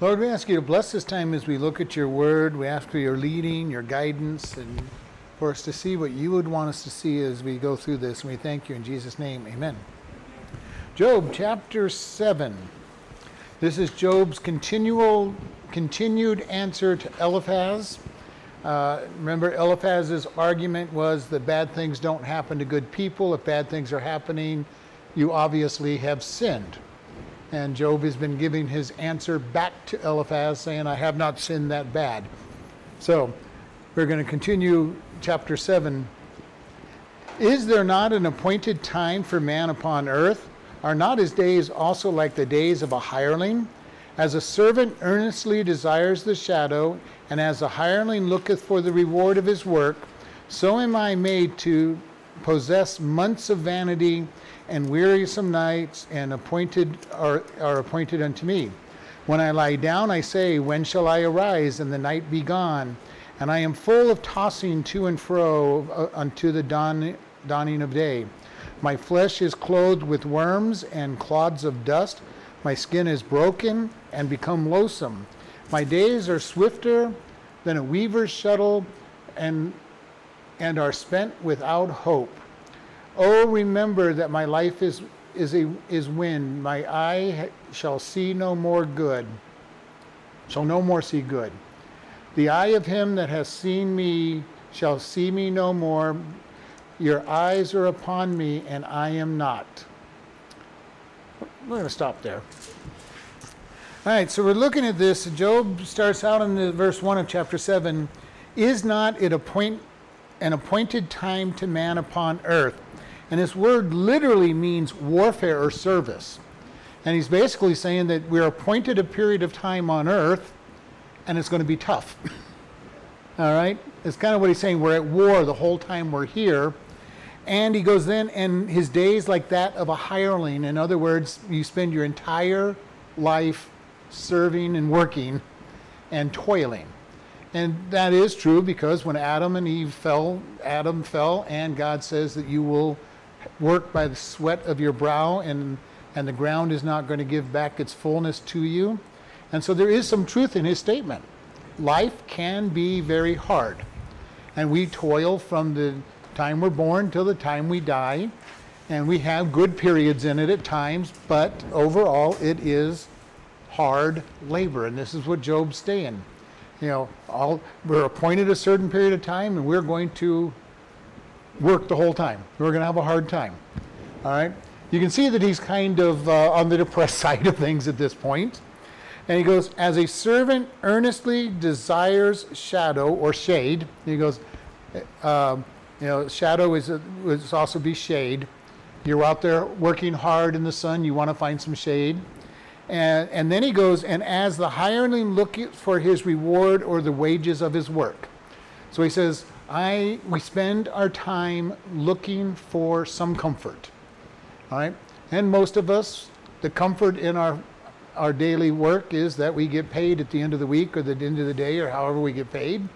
Lord, we ask you to bless this time as we look at your word. We ask for your leading, your guidance, and for us to see what you would want us to see as we go through this. And we thank you in Jesus' name. Amen. Job chapter 7. This is Job's continual, continued answer to Eliphaz. Uh, remember, Eliphaz's argument was that bad things don't happen to good people. If bad things are happening, you obviously have sinned. And Job has been giving his answer back to Eliphaz, saying, I have not sinned that bad. So we're going to continue chapter 7. Is there not an appointed time for man upon earth? Are not his days also like the days of a hireling? As a servant earnestly desires the shadow, and as a hireling looketh for the reward of his work, so am I made to possess months of vanity and wearisome nights and appointed are, are appointed unto me. When I lie down, I say, When shall I arise and the night be gone? And I am full of tossing to and fro uh, unto the dawn, dawning of day. My flesh is clothed with worms and clods of dust. My skin is broken and become loathsome. My days are swifter than a weaver's shuttle and, and are spent without hope. Oh, remember that my life is, is, a, is wind. My eye shall see no more good, shall no more see good. The eye of him that has seen me shall see me no more. Your eyes are upon me, and I am not. We're going to stop there. All right, so we're looking at this. Job starts out in the verse 1 of chapter 7. Is not it appoint, an appointed time to man upon earth? And this word literally means warfare or service. And he's basically saying that we're appointed a period of time on earth and it's going to be tough. All right? It's kind of what he's saying. We're at war the whole time we're here. And he goes then, and his days like that of a hireling. In other words, you spend your entire life serving and working and toiling. And that is true because when Adam and Eve fell, Adam fell, and God says that you will work by the sweat of your brow, and, and the ground is not going to give back its fullness to you. And so there is some truth in his statement. Life can be very hard, and we toil from the time we're born till the time we die, and we have good periods in it at times, but overall it is hard labor, and this is what Job's saying. You know, all, we're appointed a certain period of time, and we're going to work the whole time. We're going to have a hard time. All right? You can see that he's kind of uh, on the depressed side of things at this point. And he goes, as a servant earnestly desires shadow or shade. He goes, uh, you know, shadow is, a, is also be shade. You're out there working hard in the sun, you want to find some shade. And, and then he goes, and as the hireling looketh for his reward or the wages of his work. So he says, I, we spend our time looking for some comfort. And most of us, the comfort in our, our daily work is that we get paid at the end of the week or the end of the day or however we get paid,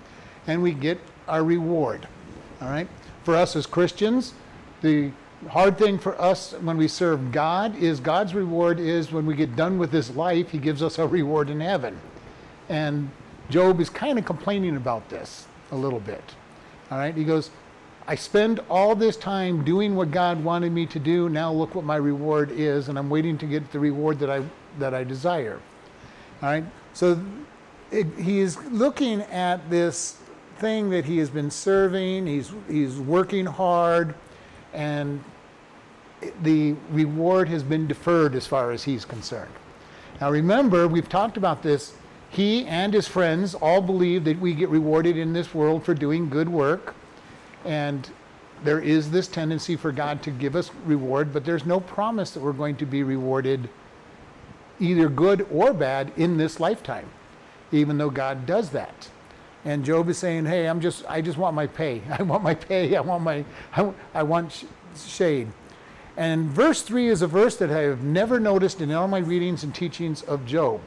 and we get our reward. All right? For us as Christians, the hard thing for us when we serve God is God's reward is when we get done with this life, He gives us a reward in heaven. And Job is kind of complaining about this a little bit. All right, he goes, I spend all this time doing what God wanted me to do. Now look what my reward is, and I'm waiting to get the reward that I that I desire. All right, so it, he is looking at this thing that he has been serving. He's he's working hard, and the reward has been deferred as far as he's concerned. Now remember, we've talked about this he and his friends all believe that we get rewarded in this world for doing good work. And there is this tendency for God to give us reward, but there's no promise that we're going to be rewarded either good or bad in this lifetime, even though God does that. And Job is saying, "Hey, I'm just I just want my pay. I want my pay. I want my I, I want sh- shade." And verse 3 is a verse that I have never noticed in all my readings and teachings of Job.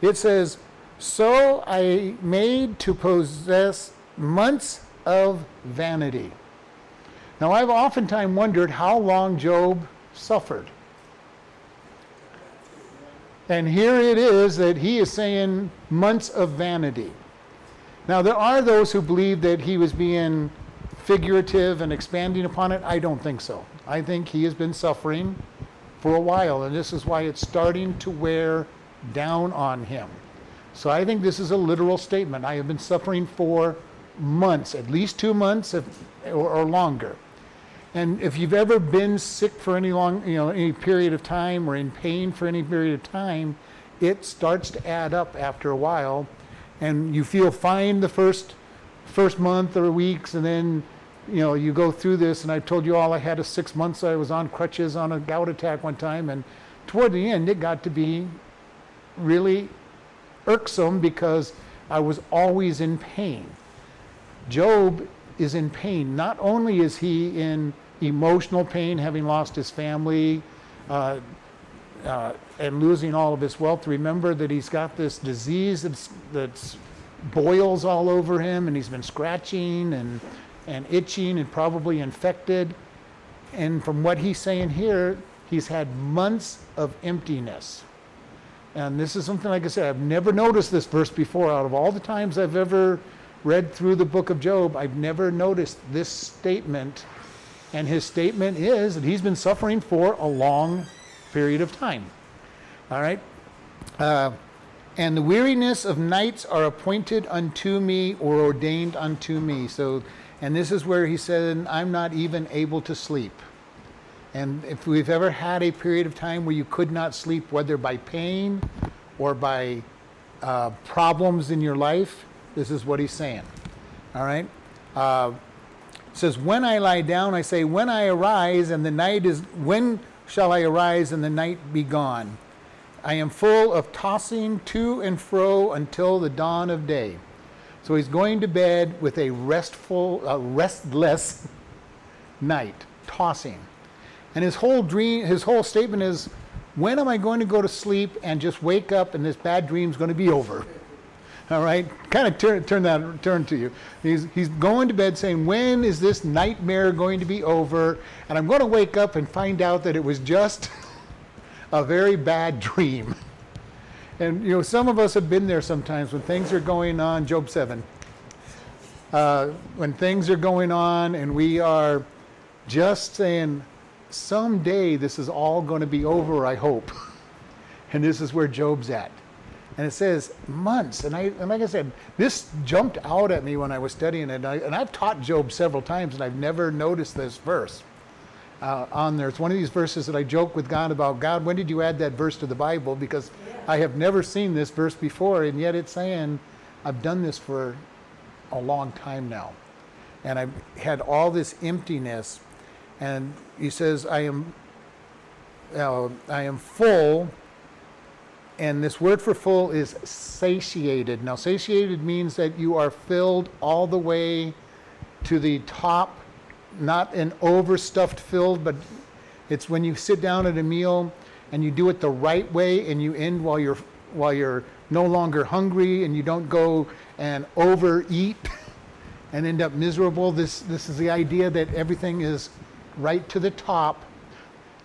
It says, So I made to possess months of vanity. Now, I've oftentimes wondered how long Job suffered. And here it is that he is saying months of vanity. Now, there are those who believe that he was being figurative and expanding upon it. I don't think so. I think he has been suffering for a while, and this is why it's starting to wear down on him. So I think this is a literal statement. I have been suffering for months, at least two months if, or, or longer. And if you've ever been sick for any long, you know, any period of time or in pain for any period of time, it starts to add up after a while, and you feel fine the first first month or weeks, and then you know you go through this. And I told you all I had a six months. I was on crutches on a gout attack one time, and toward the end it got to be really irksome because I was always in pain. Job is in pain. Not only is he in emotional pain, having lost his family uh, uh, and losing all of his wealth. Remember that he's got this disease that's, that's boils all over him, and he's been scratching and, and itching and probably infected. And from what he's saying here, he's had months of emptiness. And this is something, like I said, I've never noticed this verse before. Out of all the times I've ever read through the book of Job, I've never noticed this statement and his statement is that he's been suffering for a long period of time. All right? Uh, and the weariness of nights are appointed unto me or ordained unto me. So, and this is where he said, I'm not even able to sleep. And if we've ever had a period of time where you could not sleep, whether by pain or by uh, problems in your life, this is what he's saying. All right? Uh, says, When I lie down, I say, When I arise, and the night is, when shall I arise and the night be gone? I am full of tossing to and fro until the dawn of day. So he's going to bed with a restful, uh, restless night, tossing. And his whole dream, his whole statement is, when am I going to go to sleep and just wake up and this bad dream's going to be over? All right, kind of turn, turn that turn to you. He's, he's going to bed saying, When is this nightmare going to be over? And I'm going to wake up and find out that it was just a very bad dream. And you know, some of us have been there sometimes when things are going on. Job seven. Uh, when things are going on and we are just saying, someday this is all going to be over. I hope. And this is where Job's at and it says months. And I, and like I said, this jumped out at me when I was studying it. And, I, and I've taught Job several times, and I've never noticed this verse uh, on there. It's one of these verses that I joke with God about. God, when did you add that verse to the Bible? Because I have never seen this verse before, and yet it's saying I've done this for a long time now, and I've had all this emptiness. And he says, I am, uh, I am full and this word for full is satiated. Now, satiated means that you are filled all the way to the top, not an overstuffed filled, but it's when you sit down at a meal and you do it the right way and you end while you're while you're no longer hungry and you don't go and overeat and end up miserable. This this is the idea that everything is right to the top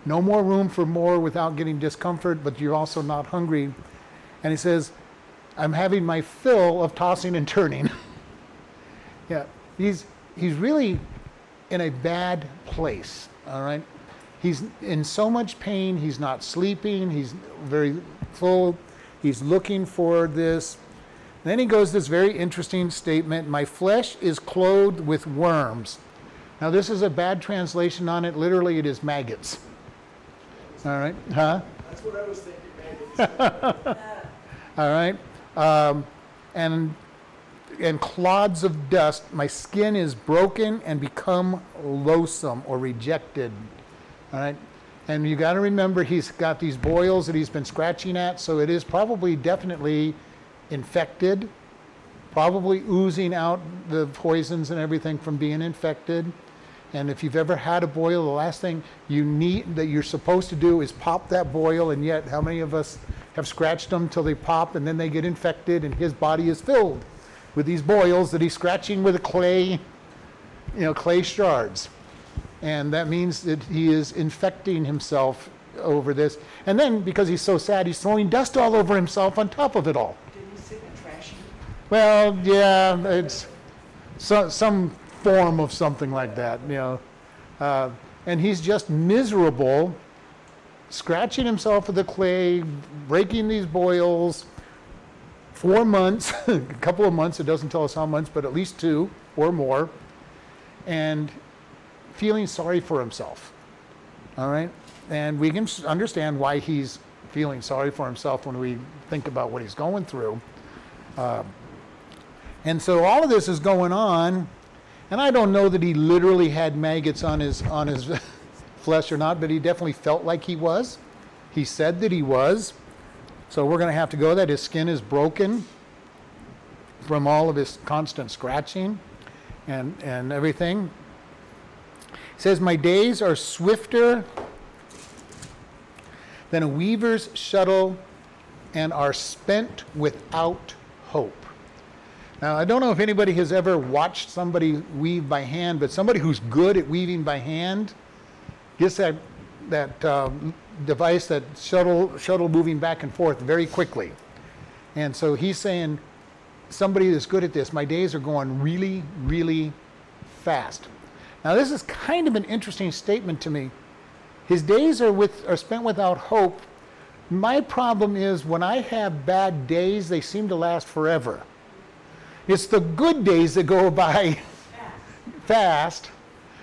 no more room for more without getting discomfort, but you're also not hungry. And he says, I'm having my fill of tossing and turning. yeah, he's, he's really in a bad place, all right? He's in so much pain, he's not sleeping, he's very full, he's looking for this. Then he goes this very interesting statement My flesh is clothed with worms. Now, this is a bad translation on it. Literally, it is maggots. All right, huh? That's what I was thinking. Maggots. All right, um, and and clods of dust. My skin is broken and become loathsome or rejected. All right, and you got to remember he's got these boils that he's been scratching at, so it is probably definitely infected, probably oozing out the poisons and everything from being infected. And if you've ever had a boil, the last thing you need that you're supposed to do is pop that boil. And yet, how many of us have scratched them till they pop and then they get infected and his body is filled with these boils that he's scratching with a clay, you know, clay shards. And that means that he is infecting himself over this. And then, because he's so sad, he's throwing dust all over himself on top of it all. Didn't he sing a trashy? Well, yeah, it's so, some form of something like that, you know. Uh, and he's just miserable, scratching himself with the clay, breaking these boils. Four months, a couple of months, it doesn't tell us how months, but at least two or more, and feeling sorry for himself. All right? And we can understand why he's feeling sorry for himself when we think about what he's going through. And so all of this is going on, and I don't know that he literally had maggots on his on his flesh or not, but he definitely felt like he was. He said that he was. So we're going to have to go that his skin is broken from all of his constant scratching and and everything. He says my days are swifter than a weaver's shuttle and are spent without hope. Now, I don't know if anybody has ever watched somebody weave by hand, but somebody who's good at weaving by hand gets that that um, device, that shuttle shuttle moving back and forth very quickly. And so he's saying, somebody that's good at this, my days are going really, really fast. Now, this is kind of an interesting statement to me. His days are with are spent without hope. My problem is when I have bad days, they seem to last forever. It's the good days that go by fast.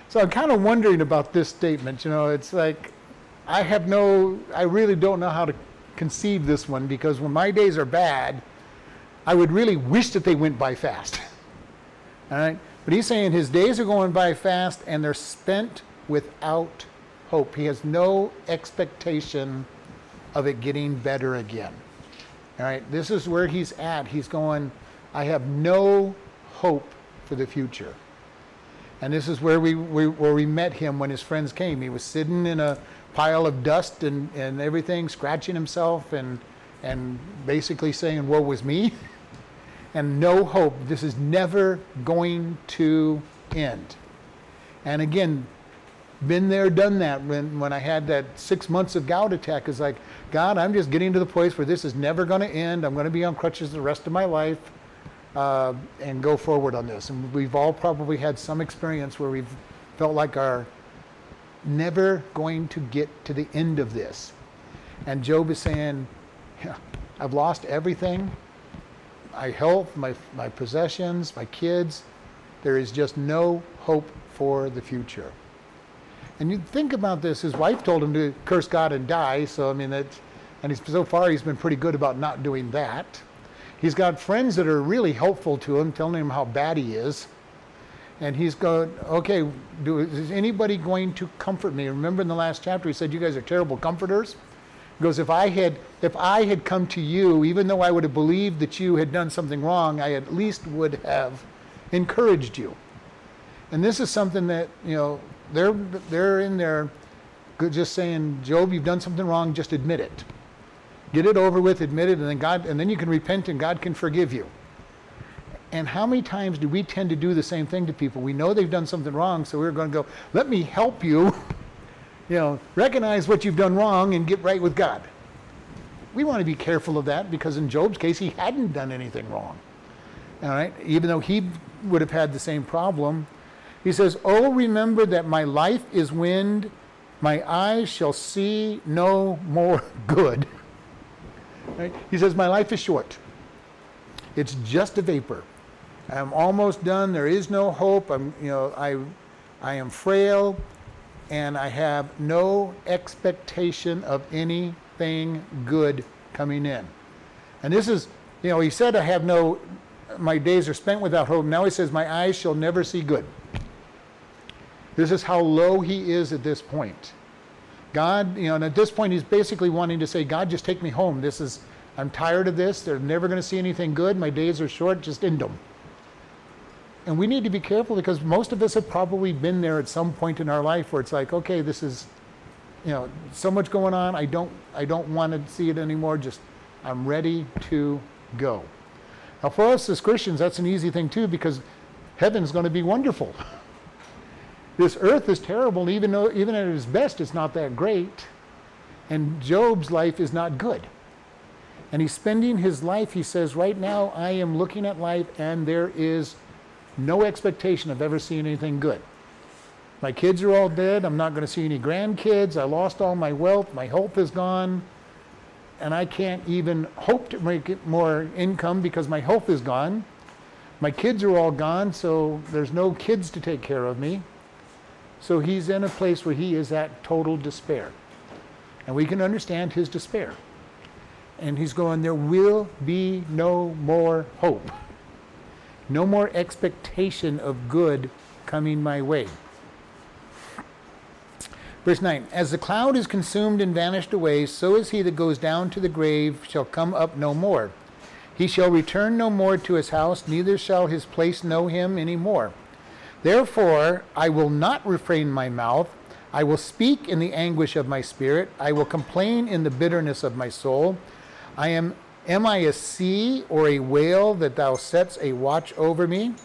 So I'm kind of wondering about this statement. You know, it's like I have no, I really don't know how to conceive this one because when my days are bad, I would really wish that they went by fast. All right? But he's saying his days are going by fast and they're spent without hope. He has no expectation of it getting better again. All right? This is where he's at. He's going, I have no hope for the future. And this is where we, we where we met him when his friends came. He was sitting in a pile of dust and, and everything, scratching himself and and basically saying, Woe was me. And no hope. This is never going to end. And again, been there, done that. When when I had that six months of gout attack, it's like, God, I'm just getting to the place where this is never going to end. I'm going to be on crutches the rest of my life uh, and go forward on this. And we've all probably had some experience where we've felt like our never going to get to the end of this. And Job is saying, yeah, I've lost everything my health, my, my possessions, my kids. There is just no hope for the future. And you think about this, his wife told him to curse God and die. So, I mean, that, and he's, so far he's been pretty good about not doing that. He's got friends that are really helpful to him, telling him how bad he is. And he's going, okay, do, is anybody going to comfort me? Remember in the last chapter, he said, you guys are terrible comforters. He goes, if I had, if I had come to you, even though I would have believed that you had done something wrong, I at least would have encouraged you. And this is something that, you know, they're, they're in there just saying, Job, you've done something wrong, just admit it. Get it over with, admit it, and then God, and then you can repent and God can forgive you. And how many times do we tend to do the same thing to people? We know they've done something wrong, so we're going to go, let me help you. You know, recognize what you've done wrong and get right with God. We want to be careful of that because in Job's case, he hadn't done anything wrong. All right, even though he would have had the same problem. He says, Oh, remember that my life is wind, my eyes shall see no more good. Right? He says, My life is short. It's just a vapor. I'm almost done. There is no hope. I'm, you know, I, I am frail, and I have no expectation of anything good coming in. And this is, you know, he said, I have no, my days are spent without hope. Now he says, my eyes shall never see good. This is how low he is at this point. God, you know, and at this point he's basically wanting to say, God, just take me home. This is, I'm tired of this. They're never going to see anything good. My days are short. Just end them. And we need to be careful because most of us have probably been there at some point in our life where it's like, okay, this is, you know, so much going on. I don't, I don't want to see it anymore. Just, I'm ready to go. Now, for us as Christians, that's an easy thing too because heaven's going to be wonderful. this earth is terrible, even though, even at its best, it's not that great. And Job's life is not good. And he's spending his life, he says, right now I am looking at life and there is no expectation of ever seeing anything good. My kids are all dead. I'm not going to see any grandkids. I lost all my wealth. My health is gone. And I can't even hope to make more income because my health is gone. My kids are all gone, so there's no kids to take care of me. So he's in a place where he is at total despair. And we can understand his despair. And he's going, There will be no more hope, no more expectation of good coming my way. Verse 9 As the cloud is consumed and vanished away, so is he that goes down to the grave shall come up no more. He shall return no more to his house, neither shall his place know him any more. Therefore, I will not refrain my mouth. I will speak in the anguish of my spirit. I will complain in the bitterness of my soul. I am am I a sea or a whale that thou setst a watch over me?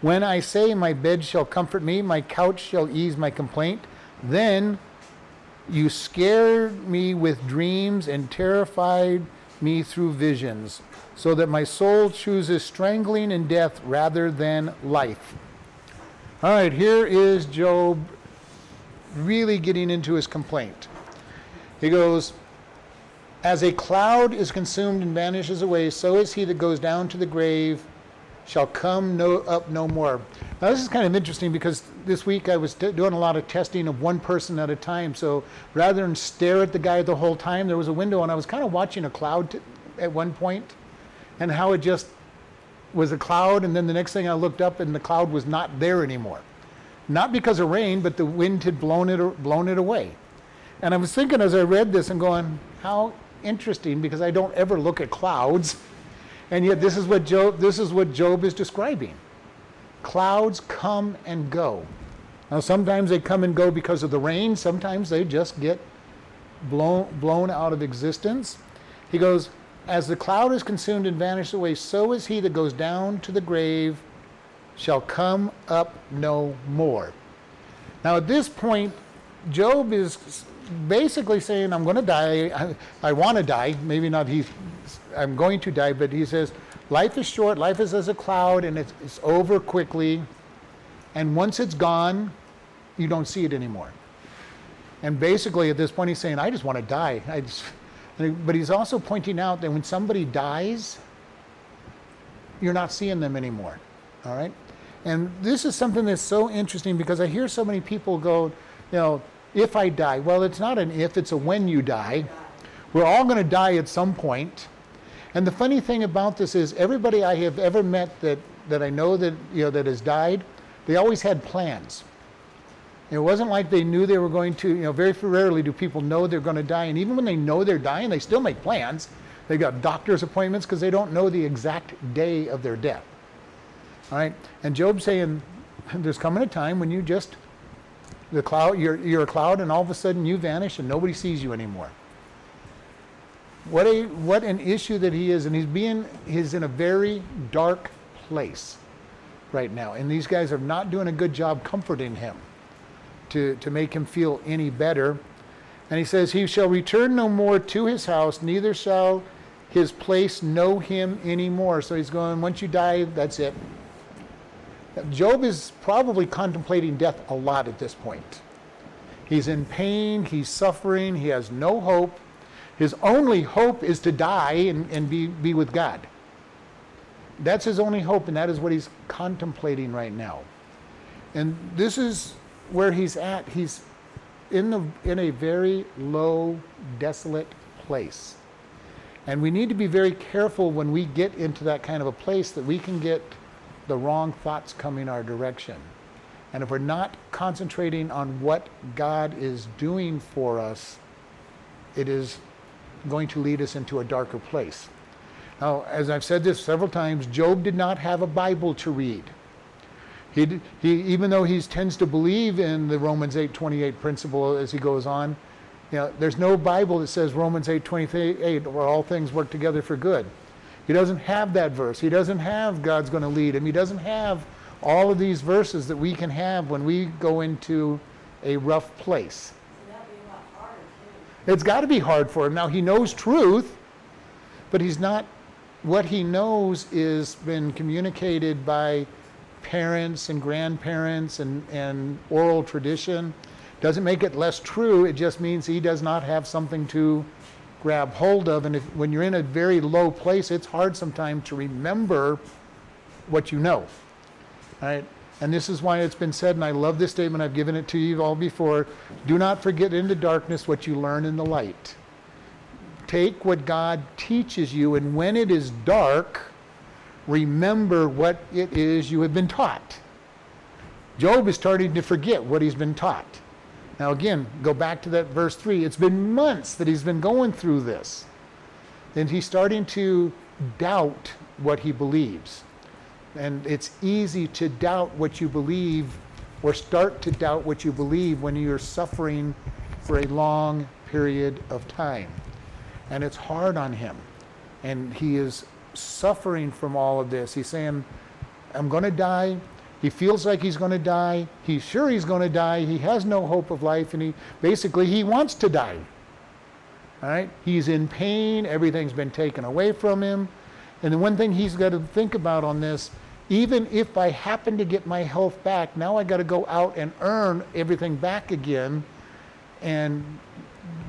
When I say, My bed shall comfort me, my couch shall ease my complaint, then you scared me with dreams and terrified me through visions so that my soul chooses strangling and death rather than life. All right, here is Job really getting into his complaint. He goes, As a cloud is consumed and vanishes away, so is he that goes down to the grave shall come no, up no more. Now, this is kind of interesting because this week I was t- doing a lot of testing of one person at a time. So rather than stare at the guy the whole time, there was a window and I was kind of watching a cloud t- at one point and how it just was a cloud, and then the next thing I looked up, and the cloud was not there anymore. Not because of rain, but the wind had blown it blown it away. And I was thinking as I read this and going, how interesting, because I don't ever look at clouds, and yet this is what Job this is what Job is describing. Clouds come and go. Now sometimes they come and go because of the rain, sometimes they just get blown blown out of existence. He goes, as the cloud is consumed and vanishes away, so is he that goes down to the grave shall come up no more. Now, at this point, Job is basically saying, I'm going to die. I, I want to die. Maybe not he's, I'm going to die, but he says, life is short, life is as a cloud, and it's, it's over quickly. And once it's gone, you don't see it anymore. And basically, at this point, he's saying, I just want to die. I just, but he's also pointing out that when somebody dies, you're not seeing them anymore. All right? And this is something that's so interesting because I hear so many people go, you know, if I die. Well, it's not an if, it's a when you die. We're all going to die at some point. And the funny thing about this is everybody I have ever met that, that I know that, you know, that has died, they always had plans. It wasn't like they knew they were going to, you know, very rarely do people know they're going to die. And even when they know they're dying, they still make plans. They've got doctor's appointments because they don't know the exact day of their death. All right? And Job's saying, there's coming a time when you just, the cloud, you're, you're a cloud, and all of a sudden you vanish and nobody sees you anymore. What, a, what an issue that he is. And he's being, he's in a very dark place right now. And these guys are not doing a good job comforting him to, to make him feel any better. And he says, He shall return no more to his house, neither shall his place know him anymore. So he's going, once you die, that's it. Job is probably contemplating death a lot at this point. He's in pain, he's suffering, he has no hope. His only hope is to die and, and be, be with God. That's his only hope, and that is what he's contemplating right now. And this is where he's at, he's in, the, in a very low, desolate place. And we need to be very careful when we get into that kind of a place that we can get the wrong thoughts coming our direction. And if we're not concentrating on what God is doing for us, it is going to lead us into a darker place. Now, as I've said this several times, Job did not have a Bible to read. He, he, even though he tends to believe in the Romans 8:28 principle as he goes on, you know, there's no Bible that says Romans 8:28 where all things work together for good. He doesn't have that verse. He doesn't have God's going to lead him. He doesn't have all of these verses that we can have when we go into a rough place. It's got to be hard for him. Now, he knows truth, but he's not, what he knows is been communicated by parents and grandparents and, and oral tradition. Doesn't make it less true, it just means he does not have something to grab hold of. And if, when you're in a very low place, it's hard sometimes to remember what you know. Right? And this is why it's been said, and I love this statement, I've given it to you all before do not forget in the darkness what you learn in the light. Take what God teaches you, and when it is dark, remember what it is you have been taught. Job is starting to forget what he's been taught. Now, again, go back to that verse 3. It's been months that he's been going through this. And he's starting to doubt what he believes. And it's easy to doubt what you believe or start to doubt what you believe when you're suffering for a long period of time. And it's hard on him. And he is suffering from all of this. He's saying, I'm going to die. He feels like he's going to die. He's sure he's going to die. He has no hope of life. And he basically, he wants to die. All right? He's in pain. Everything's been taken away from him. And the one thing he's got to think about on this even if I happen to get my health back, now I got to go out and earn everything back again and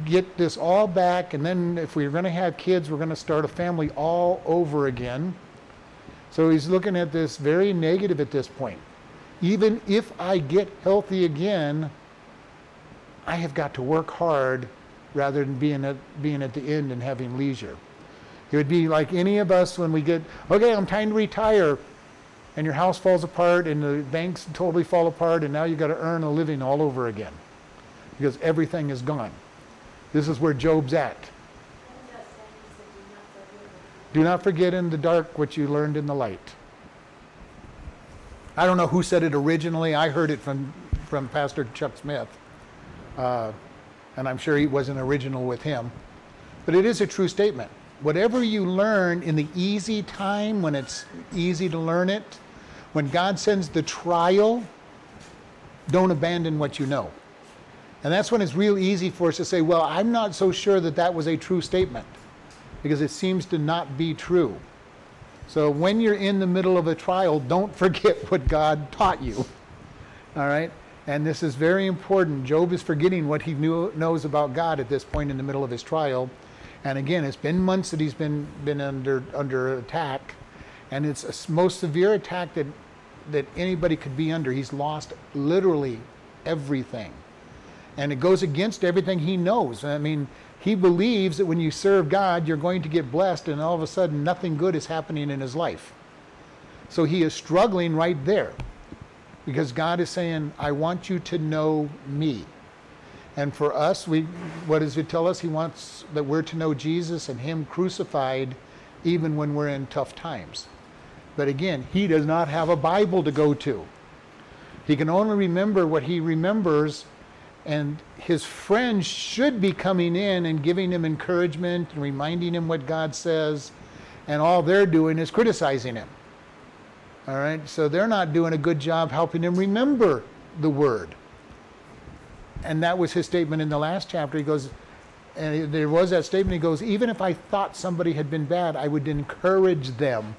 get this all back. And then if we're going to have kids, we're going to start a family all over again. So he's looking at this very negative at this point. Even if I get healthy again, I have got to work hard rather than being at, being at the end and having leisure. It would be like any of us when we get, okay, I'm time to retire and your house falls apart and the banks totally fall apart and now you've got to earn a living all over again because everything is gone. This is where Job's at. Do not forget in the dark what you learned in the light. I don't know who said it originally. I heard it from, from Pastor Chuck Smith. Uh, and I'm sure he wasn't original with him. But it is a true statement. Whatever you learn in the easy time, when it's easy to learn it, when God sends the trial, don't abandon what you know. And that's when it's real easy for us to say, well, I'm not so sure that that was a true statement because it seems to not be true. So when you're in the middle of a trial, don't forget what God taught you. All right? And this is very important. Job is forgetting what he knew, knows about God at this point in the middle of his trial. And again, it's been months that he's been, been under, under attack. And it's a most severe attack that that anybody could be under. He's lost literally everything. And it goes against everything he knows. I mean, he believes that when you serve God, you're going to get blessed, and all of a sudden, nothing good is happening in his life. So he is struggling right there because God is saying, I want you to know me. And for us, we, what does it tell us? He wants that we're to know Jesus and Him crucified even when we're in tough times. But again, he does not have a Bible to go to. He can only remember what he remembers, and his friends should be coming in and giving him encouragement and reminding him what God says, and all they're doing is criticizing him. All right, so they're not doing a good job helping him remember the word. And that was his statement in the last chapter. He goes, and there was that statement. He goes, even if I thought somebody had been bad, I would encourage them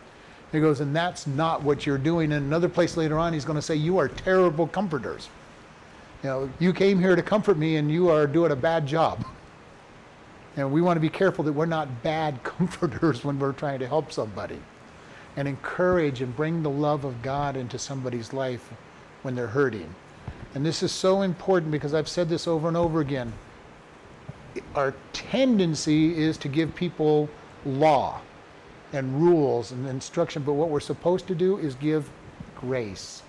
he goes, and that's not what you're doing. In another place later on, he's going to say, You are terrible comforters. You know, you came here to comfort me and you are doing a bad job. And we want to be careful that we're not bad comforters when we're trying to help somebody. And encourage and bring the love of God into somebody's life when they're hurting. And this is so important because I've said this over and over again. Our tendency is to give people law and rules and instruction, but what we're supposed to do is give grace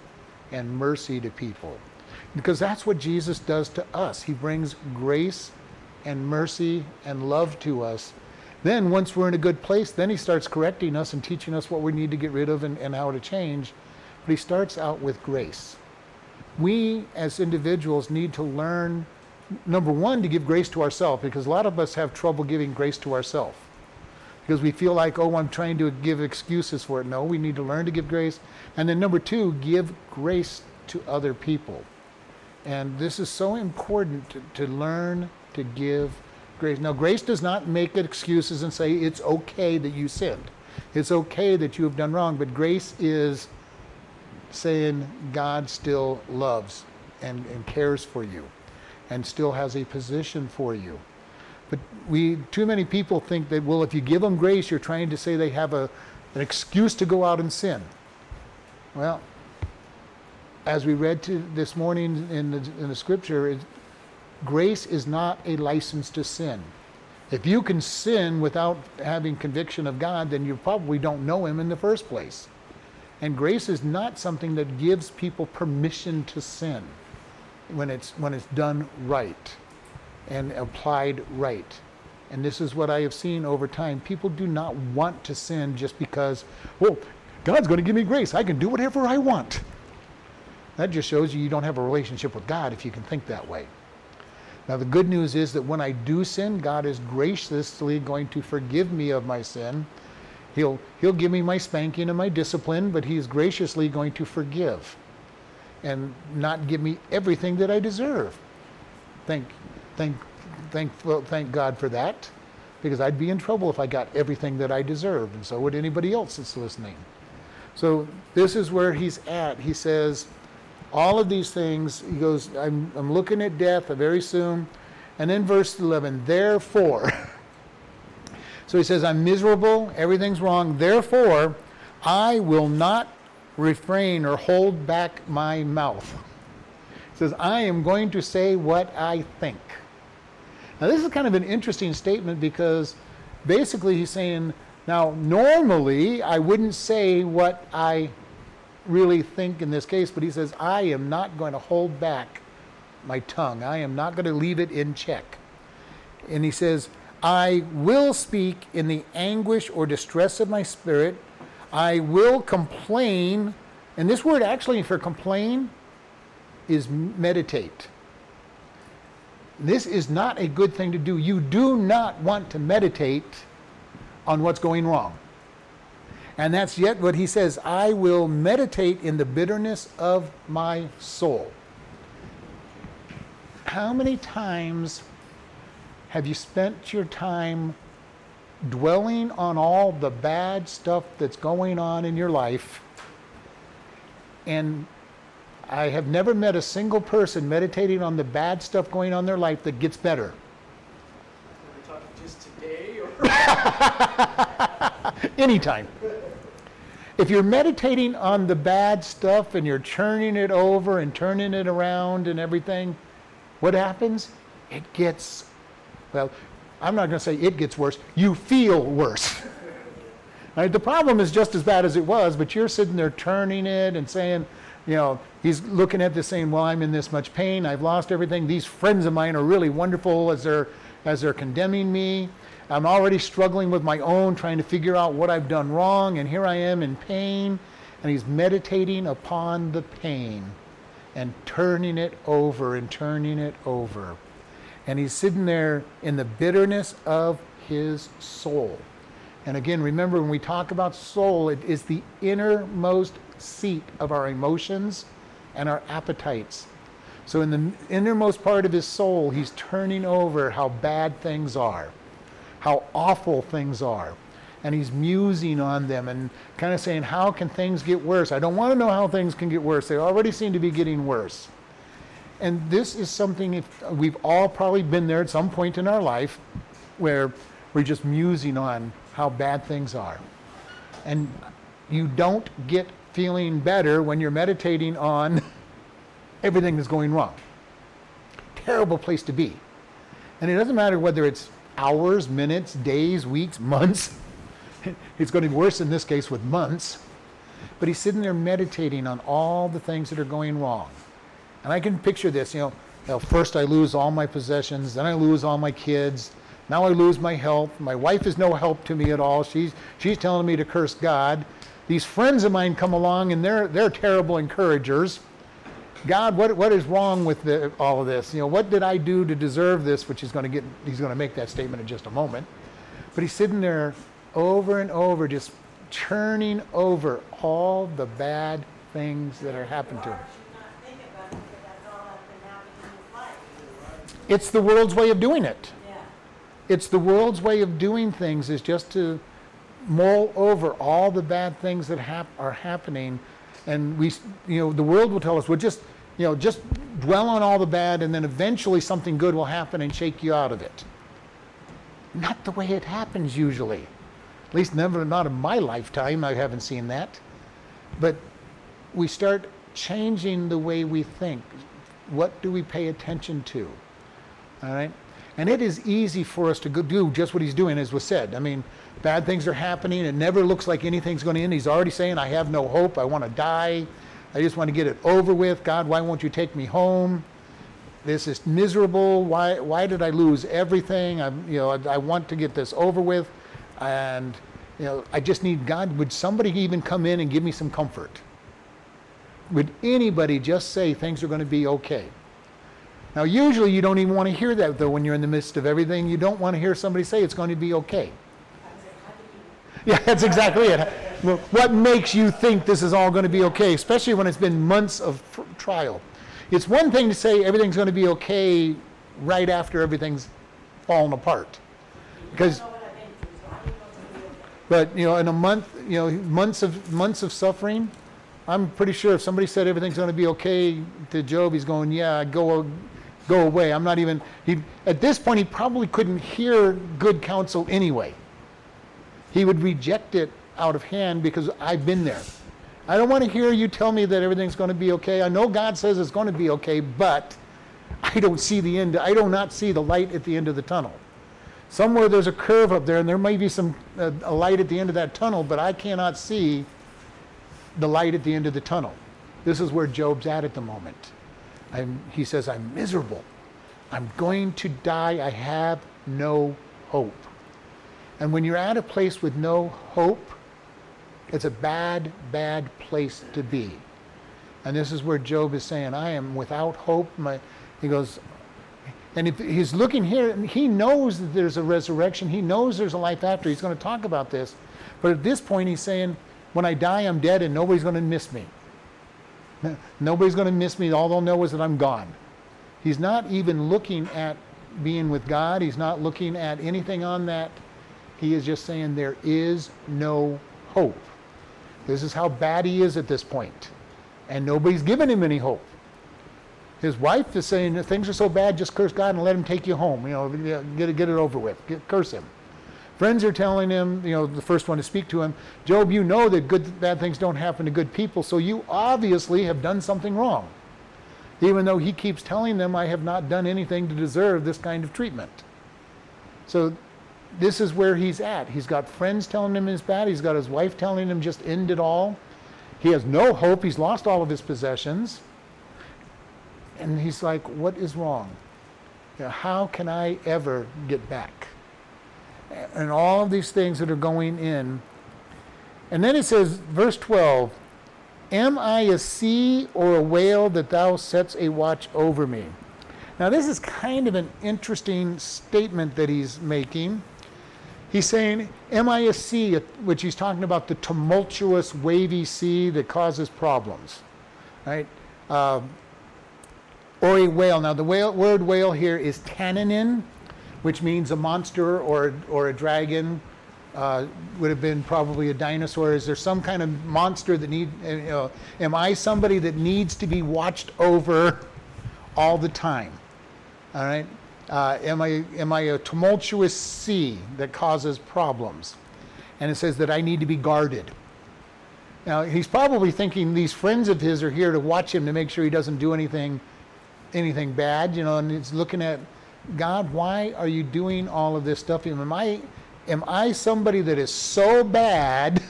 and mercy to people. Because that's what Jesus does to us. He brings grace and mercy and love to us. Then, once we're in a good place, then he starts correcting us and teaching us what we need to get rid of and, and how to change. But he starts out with grace. We, as individuals, need to learn, number one, to give grace to ourselves, because a lot of us have trouble giving grace to ourselves because we feel like, oh, I'm trying to give excuses for it. No, we need to learn to give grace. And then number two, give grace to other people. And this is so important to, to learn to give Grace. Now, grace does not make excuses and say it's okay that you sinned. It's okay that you have done wrong, but grace is saying God still loves and, and cares for you and still has a position for you. But we too many people think that well if you give them grace you're trying to say they have a, an excuse to go out and sin. Well, as we read to this morning in the, in the scripture, it, grace is not a license to sin. If you can sin without having conviction of God, then you probably don't know Him in the first place. And grace is not something that gives people permission to sin when it's, when it's done right and applied right. And this is what I have seen over time. People do not want to sin just because, well, God's going to give me grace. I can do whatever I want. That just shows you you don't have a relationship with God if you can think that way. Now, the good news is that when I do sin, God is graciously going to forgive me of my sin. He'll, he'll give me my spanking and my discipline, but He's graciously going to forgive and not give me everything that I deserve. Thank, thank, thank, well, thank God for that, because I'd be in trouble if I got everything that I deserved, and so would anybody else that's listening. So this is where he's at. He says, all of these things, he goes, I'm, I'm looking at death very soon. And then verse 11, therefore. so he says, I'm miserable, everything's wrong. Therefore, I will not refrain or hold back my mouth. He says, I am going to say what I think. Now, this is kind of an interesting statement because basically he's saying, now, normally I wouldn't say what I really think in this case, but he says, I am not going to hold back my tongue. I am not going to leave it in check. And he says, I will speak in the anguish or distress of my spirit. I will complain. And this word actually for complain is meditate. This is not a good thing to do. You do not want to meditate on what's going wrong. And that's yet what he says I will meditate in the bitterness of my soul. How many times have you spent your time dwelling on all the bad stuff that's going on in your life? And I have never met a single person meditating on the bad stuff going on in their life that gets better. Are we talking just today or? Anytime. If you're meditating on the bad stuff and you're churning it over and turning it around and everything, what happens? It gets, well, I'm not going to say it gets worse. You feel worse. Right? The problem is just as bad as it was, but you're sitting there turning it and saying, you know, he's looking at this saying, well, I'm in this much pain. I've lost everything. These friends of mine are really wonderful as they're, as they're condemning me. I'm already struggling with my own, trying to figure out what I've done wrong, and here I am in pain. And he's meditating upon the pain and turning it over and turning it over. And he's sitting there in the bitterness of his soul. And again, remember when we talk about soul, it is the innermost seat of our emotions and our appetites. So, in the innermost part of his soul, he's turning over how bad things are, how awful things are. And he's musing on them and kind of saying, How can things get worse? I don't want to know how things can get worse. They already seem to be getting worse. And this is something we've all probably been there at some point in our life where we're just musing on how bad things are. And you don't get feeling better when you're meditating on everything that's going wrong. Terrible place to be. And it doesn't matter whether it's hours, minutes, days, weeks, months. It's going to be worse in this case with months. But he's sitting there meditating on all the things that are going wrong. And I can picture this, you know, you know, first I lose all my possessions, then I lose all my kids, now I lose my health. My wife is no help to me at all. She's, she's telling me to curse God. These friends of mine come along and they're, they're terrible encouragers. God, what, what is wrong with the, all of this? You know, what did I do to deserve this? Which he's going to get, he's going to make that statement in just a moment. But he's sitting there over and over, just churning over all the bad things that are happening to him. It's the world's way of doing it. It's the world's way of doing things is just to mull over all the bad things that hap- are happening, and we, you know, the world will tell us, well, just, you know, just dwell on all the bad, and then eventually something good will happen and shake you out of it. Not the way it happens usually. At least never, not in my lifetime. I haven't seen that. But we start changing the way we think. What do we pay attention to? All right? And it is easy for us to do just what he's doing, as was said. I mean, bad things are happening. It never looks like anything's going to end. He's already saying, I have no hope. I want to die. I just want to get it over with. God, why won't you take me home? This is miserable. Why, why did I lose everything? I'm, you know, I, I want to get this over with. And, you know, I just need God. Would somebody even come in and give me some comfort? Would anybody just say things are going to be okay? Now, usually you don't even want to hear that, though, when you're in the midst of everything. You don't want to hear somebody say it's going to be okay. Yeah, that's exactly it. What makes you think this is all going to be okay, especially when it's been months of trial? It's one thing to say everything's going to be okay right after everything's fallen apart. Because but you know, in a month, you know, months of months of suffering, I'm pretty sure if somebody said everything's going to be okay to Job, he's going, yeah, go go away. I'm not even, he, at this point, he probably couldn't hear good counsel anyway. He would reject it out of hand because I've been there. I don't want to hear you tell me that everything's going to be okay. I know God says it's going to be okay, but I don't see the end. I do not see the light at the end of the tunnel. Somewhere there's a curve up there, and there may be some uh, a light at the end of that tunnel, but I cannot see the light at the end of the tunnel. This is where Job's at at the moment. I'm, he says, I'm miserable. I'm going to die. I have no hope. And when you're at a place with no hope, it's a bad, bad place to be. And this is where Job is saying, I am without hope. My, he goes, and if he's looking here, he knows that there's a resurrection. He knows there's a life after. He's going to talk about this. But at this point, he's saying, when I die, I'm dead and nobody's going to miss me. Nobody's going to miss me. All they'll know is that I'm gone. He's not even looking at being with God. He's not looking at anything on that. He is just saying there is no hope. This is how bad he is at this point. And nobody's given him any hope. His wife is saying things are so bad, just curse God and let him take you home. You know, get it, get it over with. Get, curse him. Friends are telling him, you know, the first one to speak to him, Job, you know that good, bad things don't happen to good people, so you obviously have done something wrong. Even though he keeps telling them, I have not done anything to deserve this kind of treatment. So this is where he's at. He's got friends telling him it's bad. He's got his wife telling him just end it all. He has no hope. He's lost all of his possessions. And he's like, what is wrong? You know, how can I ever get back? and all of these things that are going in. And then it says, verse 12, Am I a sea or a whale that thou sets a watch over me? Now, this is kind of an interesting statement that he's making. He's saying, sea, which he's talking about the tumultuous, wavy sea that causes problems, right? Uh, or a whale. Now, the whale, word whale here is tannin, which means a monster or, or a dragon. Uh, would have been probably a dinosaur. Is there some kind of monster that need? Uh, you know, am I somebody that needs to be watched over all the time? All right. Uh, am I am I a tumultuous sea that causes problems? And it says that I need to be guarded. Now he's probably thinking these friends of his are here to watch him to make sure he doesn't do anything anything bad. You know, and he's looking at God, why are you doing all of this stuff? Am I, am I somebody that is so bad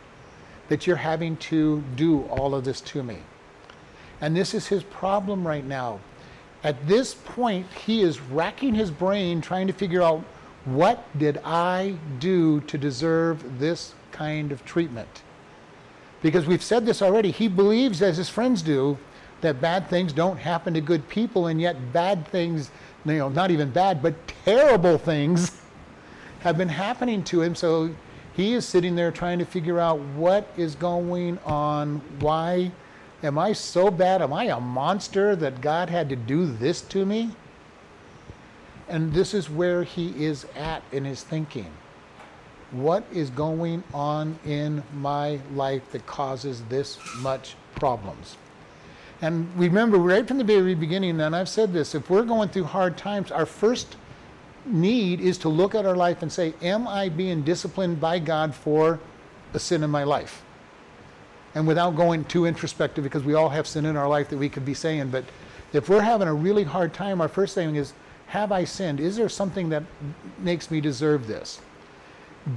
that you're having to do all of this to me? And this is his problem right now. At this point, he is racking his brain trying to figure out what did I do to deserve this kind of treatment? Because we've said this already. He believes, as his friends do, that bad things don't happen to good people, and yet bad things you know, not even bad, but terrible things have been happening to him. So he is sitting there trying to figure out what is going on. Why am I so bad? Am I a monster that God had to do this to me? And this is where he is at in his thinking. What is going on in my life that causes this much problems? And remember, right from the very beginning, and I've said this, if we're going through hard times, our first need is to look at our life and say, Am I being disciplined by God for a sin in my life? And without going too introspective, because we all have sin in our life that we could be saying, but if we're having a really hard time, our first thing is, Have I sinned? Is there something that makes me deserve this?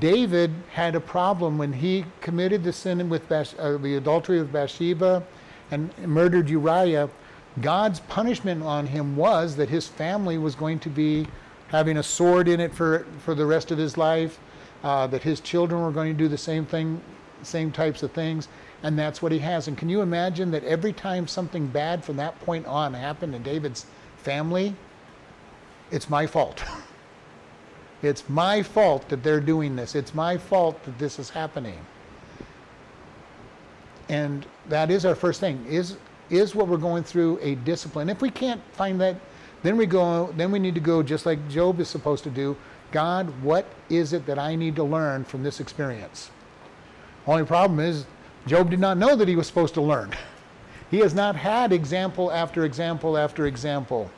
David had a problem when he committed the sin with uh, the adultery with Bathsheba and murdered Uriah. God's punishment on him was that his family was going to be having a sword in it for, for the rest of his life, uh, that his children were going to do the same thing, same types of things, and that's what he has. And can you imagine that every time something bad from that point on happened in David's family, it's my fault. it's my fault that they're doing this. It's my fault that this is happening. And that is our first thing. Is is what we're going through a discipline? If we can't find that then we go then we need to go just like Job is supposed to do. God, what is it that I need to learn from this experience? Only problem is Job did not know that he was supposed to learn. He has not had example after example after example.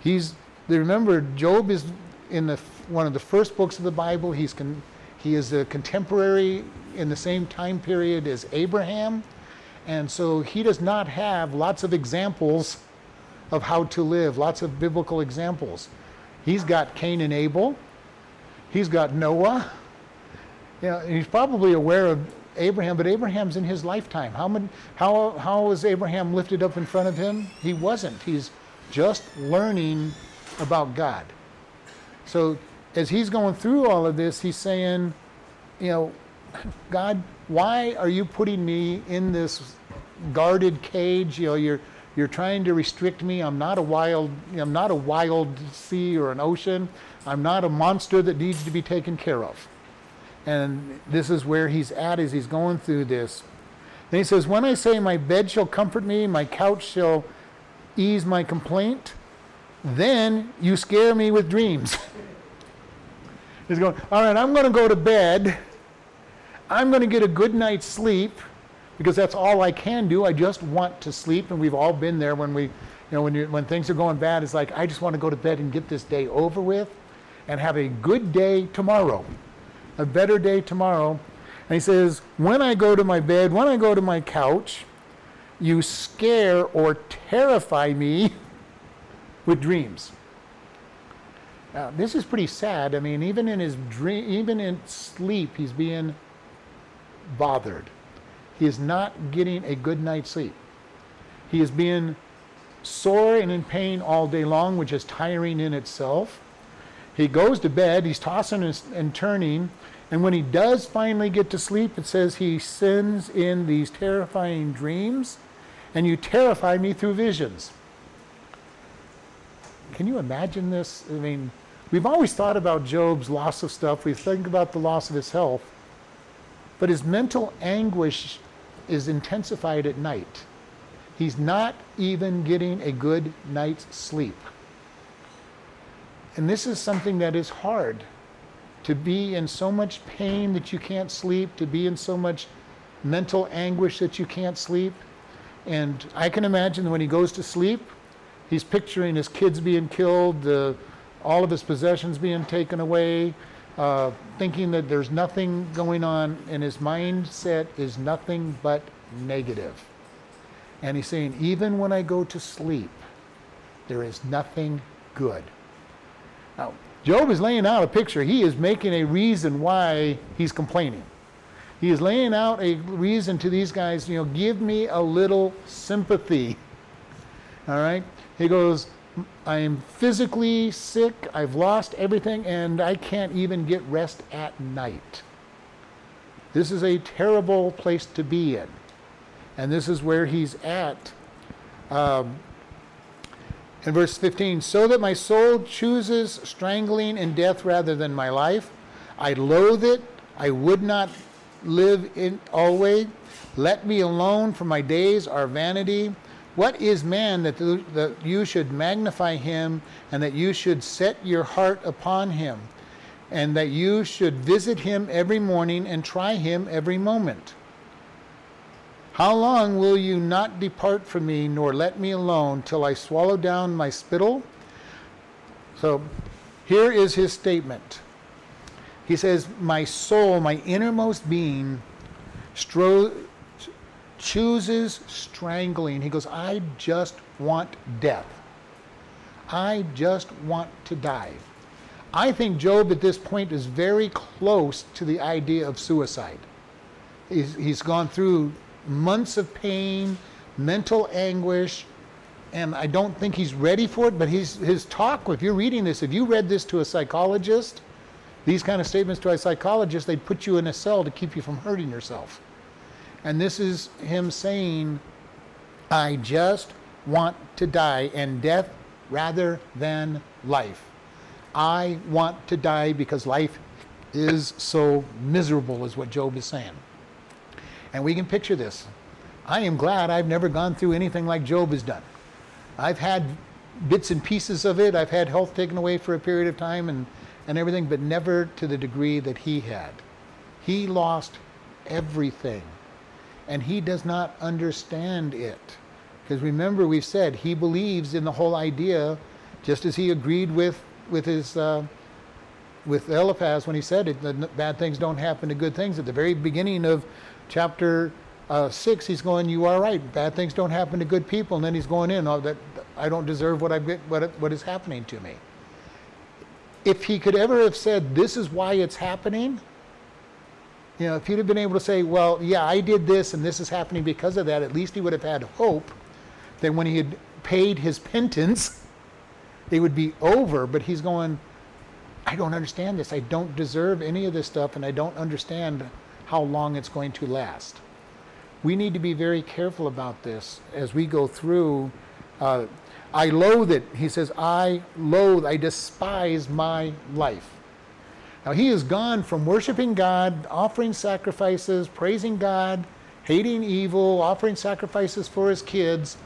He's remember Job is in the one of the first books of the Bible. He's con, he is a contemporary in the same time period as Abraham, and so he does not have lots of examples of how to live, lots of biblical examples. He's got Cain and Abel. He's got Noah. You know, he's probably aware of Abraham, but Abraham's in his lifetime. How, many, how, how was Abraham lifted up in front of him? He wasn't. He's just learning about God. So as he's going through all of this, he's saying, you know, God, why are you putting me in this guarded cage? You know, you're you're trying to restrict me. I'm not a wild I'm not a wild sea or an ocean. I'm not a monster that needs to be taken care of. And this is where he's at as he's going through this. Then he says, When I say my bed shall comfort me, my couch shall ease my complaint, then you scare me with dreams. he's going, All right, I'm going to go to bed. I'm going to get a good night's sleep because that's all I can do. I just want to sleep. And we've all been there when we, you know, when, you, when things are going bad, it's like, I just want to go to bed and get this day over with and have a good day tomorrow a better day tomorrow. And he says, When I go to my bed, when I go to my couch, you scare or terrify me with dreams. Now, this is pretty sad. I mean, even in his dream, even in sleep, he's being bothered. He is not getting a good night's sleep. He is being sore and in pain all day long, which is tiring in itself. He goes to bed, he's tossing and turning, and when he does finally get to sleep, it says he sends in these terrifying dreams, and you terrify me through visions. Can you imagine this? I mean, we've always thought about Job's loss of stuff, we think about the loss of his health, but his mental anguish is intensified at night. He's not even getting a good night's sleep. And this is something that is hard to be in so much pain that you can't sleep, to be in so much mental anguish that you can't sleep. And I can imagine when he goes to sleep, he's picturing his kids being killed, the, all of his possessions being taken away, uh, thinking that there's nothing going on, and his mindset is nothing but negative. And he's saying, even when I go to sleep, there is nothing good. Now, Job is laying out a picture. He is making a reason why he's complaining. He is laying out a reason to these guys, you know, give me a little sympathy. All right? He goes, I am physically sick, I've lost everything, and I can't even get rest at night. This is a terrible place to be in. And this is where he's at. Um, in verse 15, so that my soul chooses strangling and death rather than my life. I loathe it. I would not live in always. Let me alone, for my days are vanity. What is man that, th- that you should magnify him and that you should set your heart upon him and that you should visit him every morning and try him every moment? How long will you not depart from me nor let me alone till I swallow down my spittle? So here is his statement. He says, My soul, my innermost being, stro- chooses strangling. He goes, I just want death. I just want to die. I think Job at this point is very close to the idea of suicide. He's, he's gone through months of pain, mental anguish, and I don't think he's ready for it, but he's, his talk, if you're reading this, if you read this to a psychologist, these kind of statements to a psychologist, they'd put you in a cell to keep you from hurting yourself. And this is him saying, I just want to die and death rather than life. I want to die because life is so miserable, is what Job is saying. And we can picture this. I am glad I've never gone through anything like Job has done. I've had bits and pieces of it. I've had health taken away for a period of time and, and everything, but never to the degree that he had. He lost everything and he does not understand it. Because remember, we've said he believes in the whole idea, just as he agreed with with his uh, with Eliphaz when he said it, that bad things don't happen to good things. At the very beginning of chapter uh, six, he's going, "You are right. Bad things don't happen to good people." And then he's going in, "Oh, that I don't deserve what I what what is happening to me." If he could ever have said, "This is why it's happening," you know, if he'd have been able to say, well, yeah, I did this and this is happening because of that, at least he would have had hope that when he had paid his penance, they would be over. But he's going, I don't understand this. I don't deserve any of this stuff and I don't understand how long it's going to last. We need to be very careful about this as we go through. Uh, I loathe it. He says, I loathe, I despise my life. Now, he has gone from worshiping God, offering sacrifices, praising God, hating evil, offering sacrifices for his kids,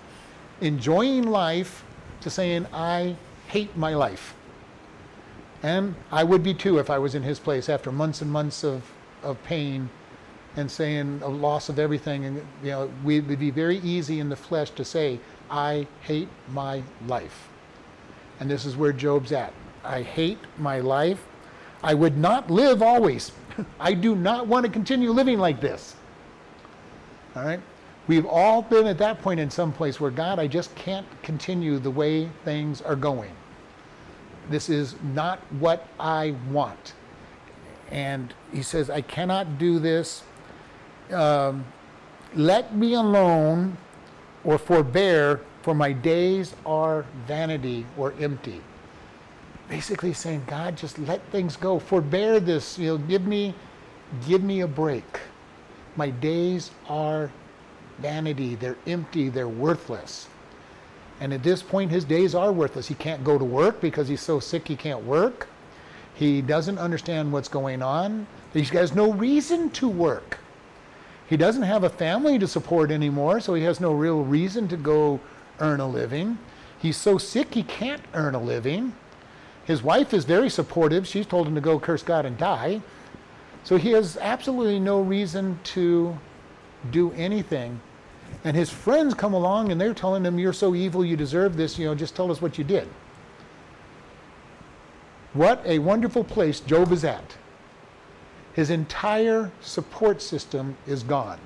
enjoying life, to saying, I hate my life. And I would be too if I was in his place after months and months of, of pain and saying a loss of everything. And, you know, we would be very easy in the flesh to say, I hate my life. And this is where Job's at. I hate my life. I would not live always. I do not want to continue living like this. All right? We've all been at that point in some place where, God, I just can't continue the way things are going. This is not what I want. And he says, I cannot do this. Um, let me alone or forbear, for my days are vanity or empty basically saying, God, just let things go. Forbear this. You know, give me, give me a break. My days are vanity. They're empty. They're worthless. And at this point, his days are worthless. He can't go to work because he's so sick he can't work. He doesn't understand what's going on. He has no reason to work. He doesn't have a family to support anymore, so he has no real reason to go earn a living. He's so sick he can't earn a living. His wife is very supportive. She's told him to go curse God and die. So he has absolutely no reason to do anything. And his friends come along and they're telling him, You're so evil, you deserve this, you know, just tell us what you did. What a wonderful place Job is at. His entire support system is gone.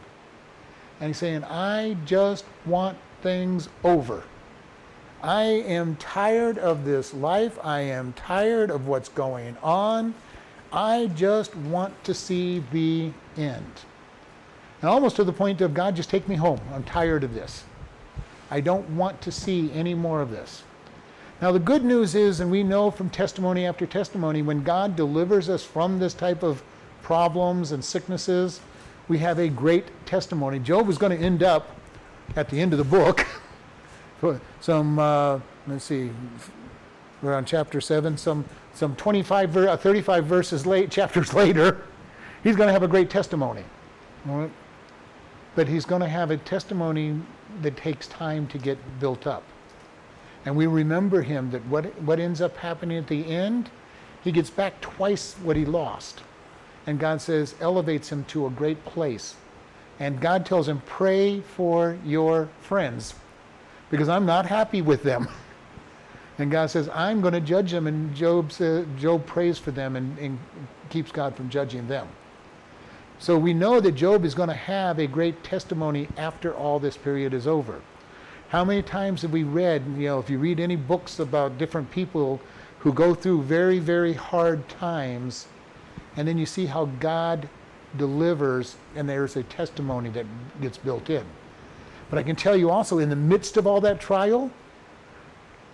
And he's saying, I just want things over. I am tired of this life. I am tired of what's going on. I just want to see the end. And almost to the point of God, just take me home. I'm tired of this. I don't want to see any more of this. Now, the good news is, and we know from testimony after testimony, when God delivers us from this type of problems and sicknesses, we have a great testimony. Job was going to end up at the end of the book some, uh, let's see, we're on chapter 7, some, some 25, uh, 35 verses late, chapters later, he's going to have a great testimony. But he's going to have a testimony that takes time to get built up. And we remember him that what, what ends up happening at the end, he gets back twice what he lost. And God says, elevates him to a great place. And God tells him, pray for your friends because I'm not happy with them. And God says, I'm going to judge them. And Job, says, Job prays for them and, and keeps God from judging them. So we know that Job is going to have a great testimony after all this period is over. How many times have we read, you know, if you read any books about different people who go through very, very hard times, and then you see how God delivers, and there's a testimony that gets built in. But I can tell you also, in the midst of all that trial,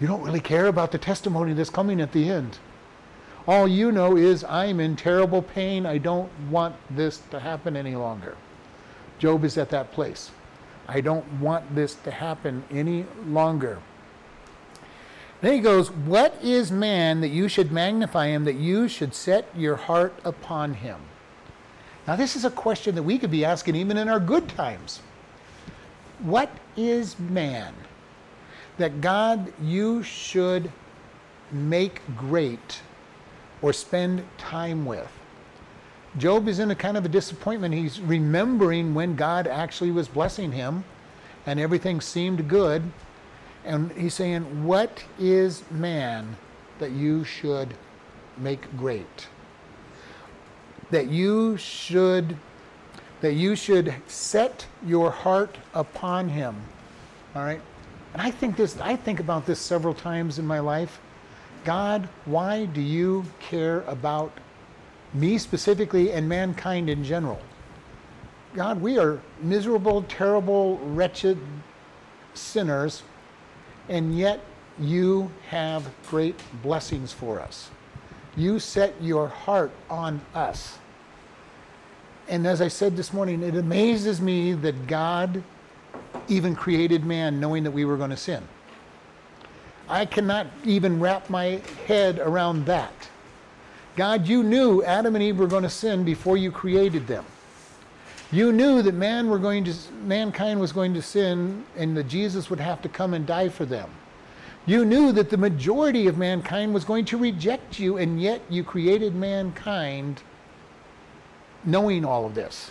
you don't really care about the testimony that's coming at the end. All you know is, I'm in terrible pain. I don't want this to happen any longer. Job is at that place. I don't want this to happen any longer. Then he goes, What is man that you should magnify him, that you should set your heart upon him? Now, this is a question that we could be asking even in our good times. What is man that God you should make great or spend time with? Job is in a kind of a disappointment. He's remembering when God actually was blessing him and everything seemed good. And he's saying, What is man that you should make great? That you should that you should set your heart upon him. All right? And I think this I think about this several times in my life. God, why do you care about me specifically and mankind in general? God, we are miserable, terrible, wretched sinners, and yet you have great blessings for us. You set your heart on us. And as I said this morning, it amazes me that God even created man knowing that we were going to sin. I cannot even wrap my head around that. God, you knew Adam and Eve were going to sin before you created them. You knew that man were going to, mankind was going to sin and that Jesus would have to come and die for them. You knew that the majority of mankind was going to reject you, and yet you created mankind knowing all of this.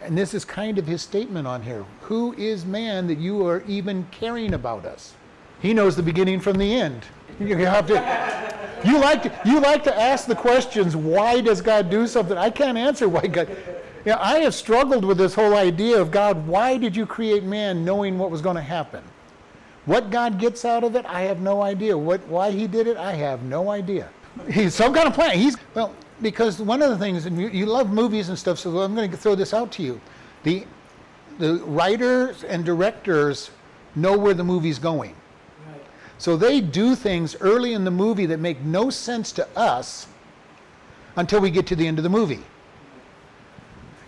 And this is kind of his statement on here. Who is man that you are even caring about us? He knows the beginning from the end. You have to you like to, you like to ask the questions, why does God do something? I can't answer why God yeah, I have struggled with this whole idea of God, why did you create man knowing what was going to happen? What God gets out of it, I have no idea. What why he did it, I have no idea. He's some kind of plan. He's well, because one of the things, and you, you love movies and stuff, so I'm going to throw this out to you. The, the writers and directors know where the movie's going. So they do things early in the movie that make no sense to us until we get to the end of the movie.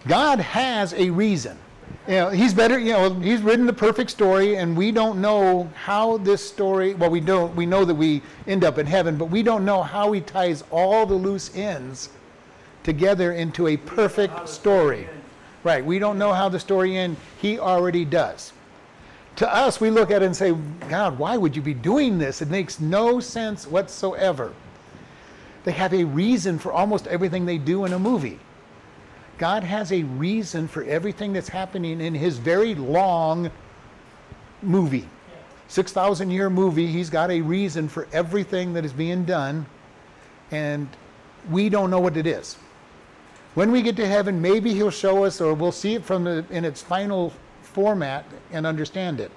God has a reason. You know, he's better, you know, he's written the perfect story and we don't know how this story, well we don't we know that we end up in heaven, but we don't know how he ties all the loose ends together into a perfect story. Right, we don't know how the story ends. He already does. To us, we look at it and say, God, why would you be doing this? It makes no sense whatsoever. They have a reason for almost everything they do in a movie. God has a reason for everything that's happening in his very long movie. 6,000 year movie, he's got a reason for everything that is being done, and we don't know what it is. When we get to heaven, maybe he'll show us, or we'll see it from the, in its final format and understand it.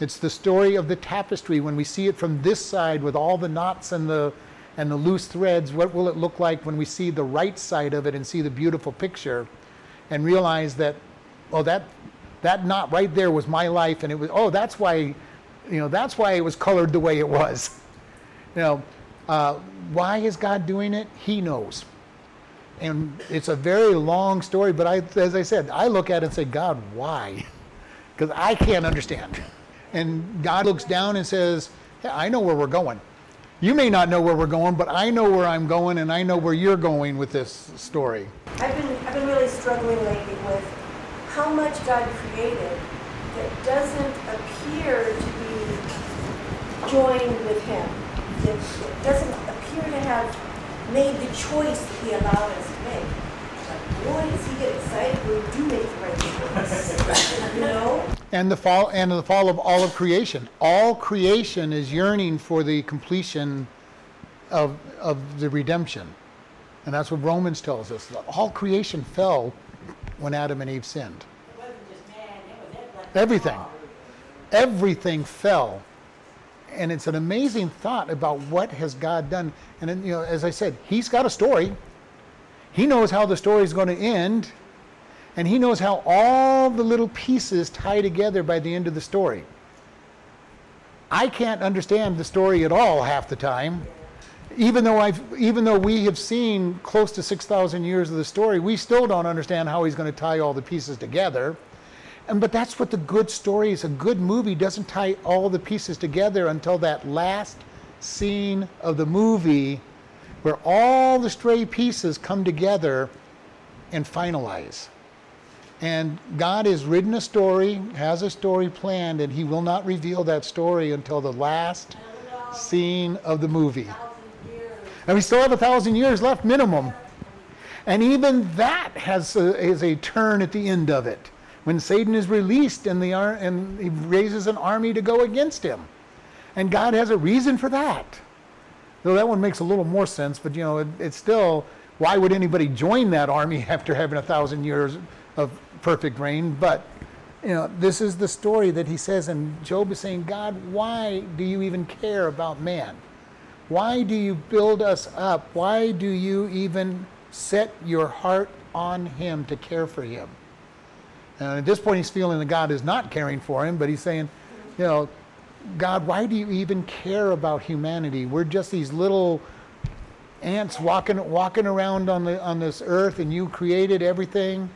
It's the story of the tapestry when we see it from this side with all the knots and the and the loose threads, what will it look like when we see the right side of it and see the beautiful picture and realize that, oh, that, that knot right there was my life and it was, oh, that's why, you know, that's why it was colored the way it was. You know, uh, why is God doing it? He knows. And it's a very long story, but I, as I said, I look at it and say, God, why? Because I can't understand. And God looks down and says, I know where we're going. You may not know where we're going, but I know where I'm going and I know where you're going with this story. I've been, I've been really struggling lately with how much God created that doesn't appear to be joined with him, that doesn't appear to have made the choice that he allowed us to boy, does he get excited when we do make the right choice. you know? And the fall and the fall of all of creation. All creation is yearning for the completion of of the redemption. And that's what Romans tells us. All creation fell when Adam and Eve sinned. It wasn't just man, it was everybody. Everything. Everything fell. And it's an amazing thought about what has God done. And then, you know, as I said, he's got a story. He knows how the story is going to end. And he knows how all the little pieces tie together by the end of the story. I can't understand the story at all half the time. Even though I've even though we have seen close to 6,000 years of the story, we still don't understand how he's going to tie all the pieces together. And but that's what the good story is. A good movie doesn't tie all the pieces together until that last scene of the movie where all the stray pieces come together and finalize. And God has written a story, has a story planned, and He will not reveal that story until the last scene of the movie. And we still have a thousand years left, minimum. And even that has a, is a turn at the end of it. When Satan is released and, the, and he raises an army to go against him. And God has a reason for that. Though that one makes a little more sense, but you know, it, it's still, why would anybody join that army after having a thousand years of perfect reign? But, you know, this is the story that he says, and Job is saying, God, why do you even care about man? Why do you build us up? Why do you even set your heart on him to care for him? And at this point, he's feeling that God is not caring for him, but he's saying, you know, God, why do you even care about humanity? We're just these little ants walking walking around on the on this earth, and you created everything,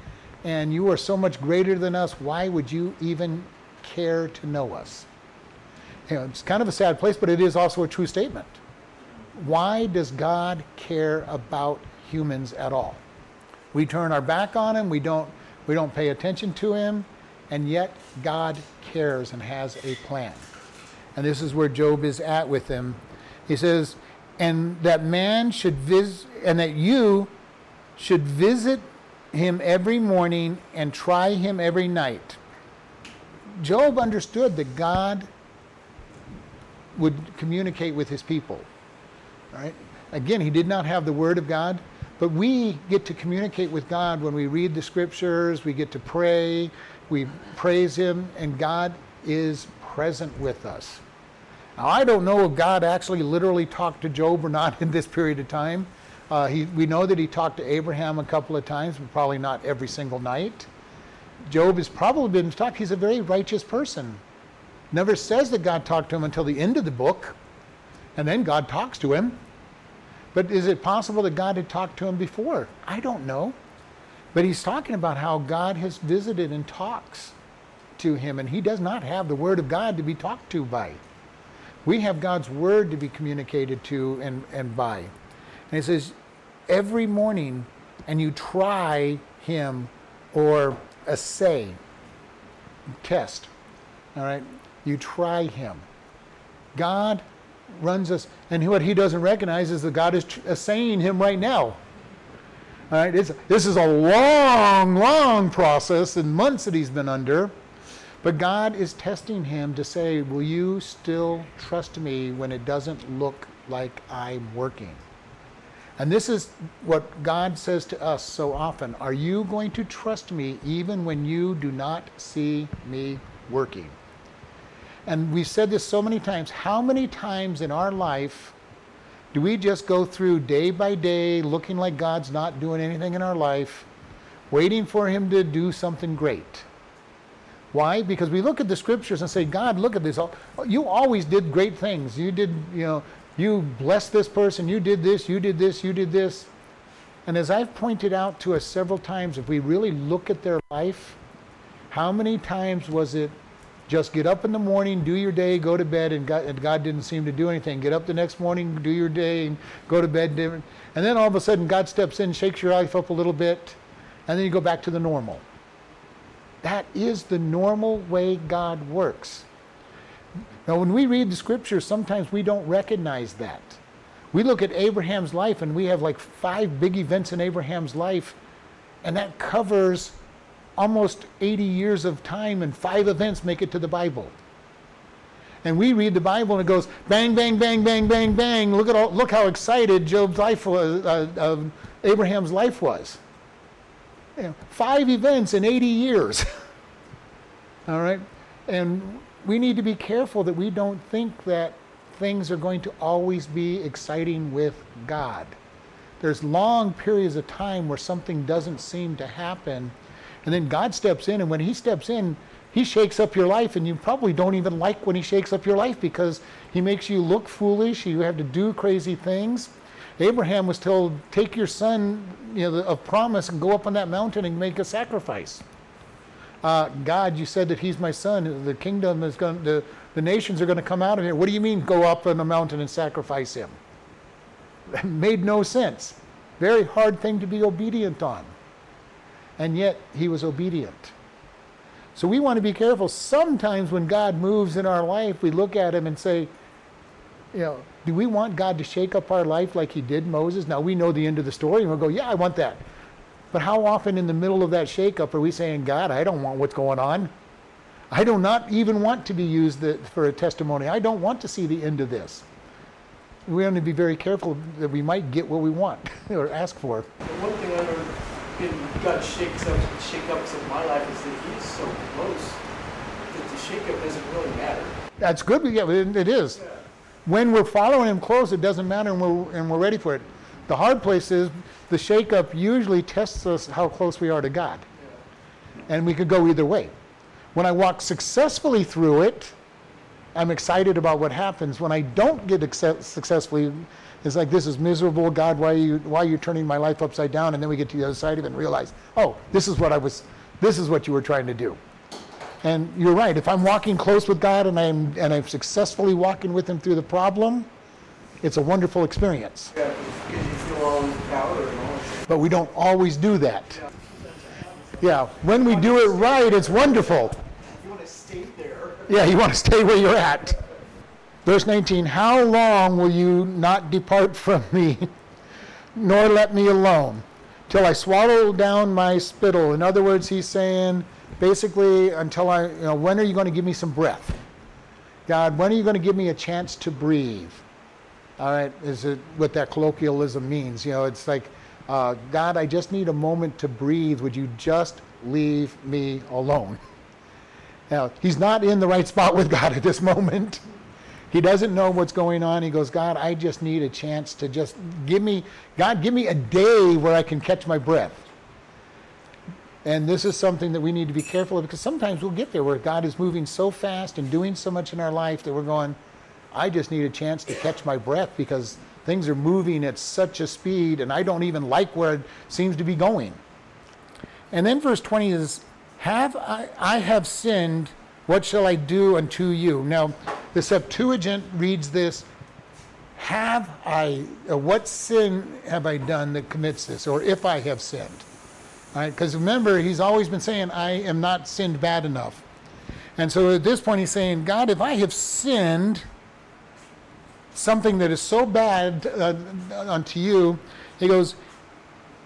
and you are so much greater than us. Why would you even care to know us? You know, it's kind of a sad place, but it is also a true statement. Why does God care about humans at all? We turn our back on him. We don't we don't pay attention to him, and yet God cares and has a plan. And this is where Job is at with him. He says, and that man should visit, and that you should visit him every morning and try him every night. Job understood that God would communicate with his people. Right? Again, he did not have the word of God, but we get to communicate with God when we read the scriptures, we get to pray, we praise him, and God is present with us. Now, I don't know if God actually literally talked to Job or not in this period of time. Uh, he, we know that he talked to Abraham a couple of times, but probably not every single night. Job has probably been talked. He's a very righteous person. Never says that God talked to him until the end of the book, and then God talks to him. But is it possible that God had talked to him before? I don't know. But he's talking about how God has visited and talks to him, and he does not have the word of God to be talked to by. We have God's word to be communicated to and, and by. And he says, every morning, and you try him or assay, test. All right? You try him. God runs us, and what he doesn't recognize is that God is assaying him right now. All right? It's, this is a long, long process and months that he's been under. But God is testing him to say, Will you still trust me when it doesn't look like I'm working? And this is what God says to us so often Are you going to trust me even when you do not see me working? And we've said this so many times. How many times in our life do we just go through day by day looking like God's not doing anything in our life, waiting for Him to do something great? Why? Because we look at the scriptures and say, God, look at this. Oh, you always did great things. You did, you know, you blessed this person. You did this. You did this. You did this. And as I've pointed out to us several times, if we really look at their life, how many times was it just get up in the morning, do your day, go to bed, and God, and God didn't seem to do anything? Get up the next morning, do your day, and go to bed. And then all of a sudden, God steps in, shakes your life up a little bit, and then you go back to the normal. That is the normal way God works. Now, when we read the scriptures, sometimes we don't recognize that. We look at Abraham's life and we have like five big events in Abraham's life, and that covers almost 80 years of time, and five events make it to the Bible. And we read the Bible and it goes bang, bang, bang, bang, bang, bang. Look at all, look how excited Job's life was, uh, uh, Abraham's life was. You know, five events in 80 years. all right, and we need to be careful that we don't think that things are going to always be exciting with God. There's long periods of time where something doesn't seem to happen, and then God steps in, and when He steps in, He shakes up your life, and you probably don't even like when He shakes up your life because He makes you look foolish, you have to do crazy things. Abraham was told, Take your son you know, of promise and go up on that mountain and make a sacrifice uh, God, you said that he's my son. The kingdom is going the, the nations are going to come out of here. What do you mean go up on the mountain and sacrifice him? That made no sense. Very hard thing to be obedient on. And yet he was obedient. So we want to be careful. Sometimes when God moves in our life, we look at him and say, you know, do we want God to shake up our life like he did Moses? Now we know the end of the story and we'll go, yeah, I want that. But how often in the middle of that shakeup are we saying, God, I don't want what's going on? I do not even want to be used for a testimony. I don't want to see the end of this. We have to be very careful that we might get what we want or ask for. one thing I learned in God shakes up, shakeups of my life is that He's so close that the shakeup doesn't really matter. That's good. Yeah, it is. Yeah. When we're following Him close, it doesn't matter, and we're and we're ready for it. The hard place is the shakeup usually tests us how close we are to God. And we could go either way. When I walk successfully through it, I'm excited about what happens. When I don't get successfully, it's like this is miserable. God, why are you why are you turning my life upside down? And then we get to the other side of it and realize, oh, this is what I was this is what you were trying to do. And you're right. If I'm walking close with God and I'm and I'm successfully walking with Him through the problem, it's a wonderful experience. Yeah, but we don't always do that. Yeah, when we do it right, it's wonderful. You want to stay there. Yeah, you want to stay where you're at. Verse 19, how long will you not depart from me, nor let me alone, till I swallow down my spittle? In other words, he's saying, basically, until I, you know, when are you going to give me some breath? God, when are you going to give me a chance to breathe? All right, is it what that colloquialism means? You know, it's like, uh, God, I just need a moment to breathe. Would you just leave me alone? Now, he's not in the right spot with God at this moment. He doesn't know what's going on. He goes, God, I just need a chance to just give me, God, give me a day where I can catch my breath. And this is something that we need to be careful of because sometimes we'll get there where God is moving so fast and doing so much in our life that we're going, I just need a chance to catch my breath because things are moving at such a speed and I don't even like where it seems to be going. And then verse 20 is, have I, I have sinned, what shall I do unto you? Now, the Septuagint reads this, have I, uh, what sin have I done that commits this, or if I have sinned? Because remember, he's always been saying, I am not sinned bad enough. And so at this point, he's saying, God, if I have sinned, something that is so bad uh, unto you. He goes,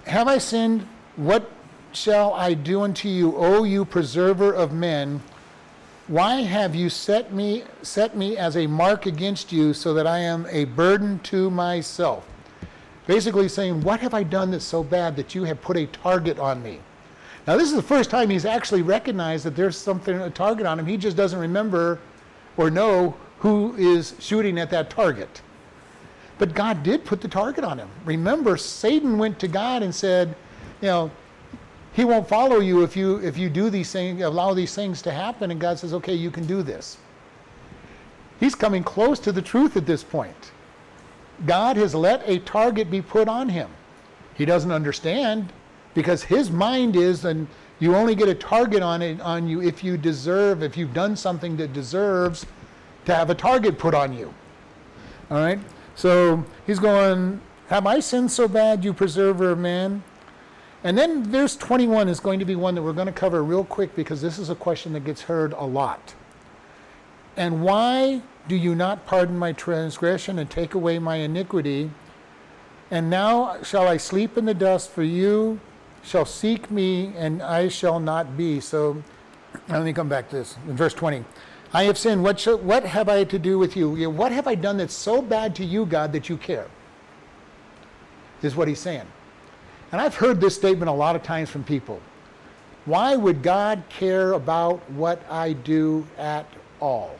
Have I sinned? What shall I do unto you, O you preserver of men? Why have you set me set me as a mark against you so that I am a burden to myself? Basically saying, What have I done that's so bad that you have put a target on me? Now this is the first time he's actually recognized that there's something a target on him. He just doesn't remember or know who is shooting at that target. But God did put the target on him. Remember, Satan went to God and said, you know, he won't follow you if you if you do these things, allow these things to happen. And God says, okay, you can do this. He's coming close to the truth at this point. God has let a target be put on him. He doesn't understand because his mind is, and you only get a target on it on you if you deserve, if you've done something that deserves to have a target put on you. All right? So he's going, Have I sinned so bad, you preserver of man? And then verse 21 is going to be one that we're going to cover real quick because this is a question that gets heard a lot. And why do you not pardon my transgression and take away my iniquity? And now shall I sleep in the dust, for you shall seek me, and I shall not be. So let me come back to this in verse 20. I have sinned. What, shall, what have I to do with you? what have I done that's so bad to you, God, that you care? Is what he's saying. And I've heard this statement a lot of times from people. Why would God care about what I do at all?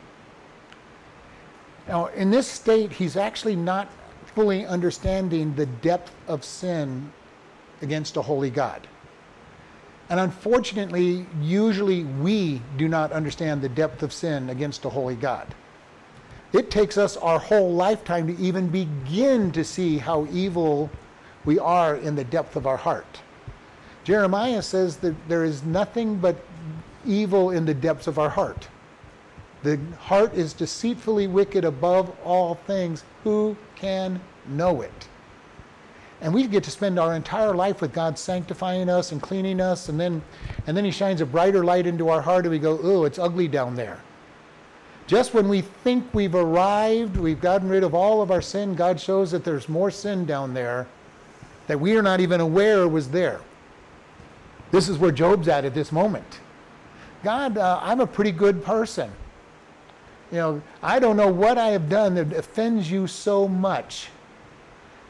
Now, in this state, he's actually not fully understanding the depth of sin against a holy God. And unfortunately, usually we do not understand the depth of sin against a holy God. It takes us our whole lifetime to even begin to see how evil we are in the depth of our heart. Jeremiah says that there is nothing but evil in the depths of our heart. The heart is deceitfully wicked above all things. Who can know it? And we get to spend our entire life with God sanctifying us and cleaning us, and then, and then He shines a brighter light into our heart, and we go, oh, it's ugly down there. Just when we think we've arrived, we've gotten rid of all of our sin, God shows that there's more sin down there that we are not even aware was there. This is where Job's at at this moment. God, uh, I'm a pretty good person. You know, I don't know what I have done that offends you so much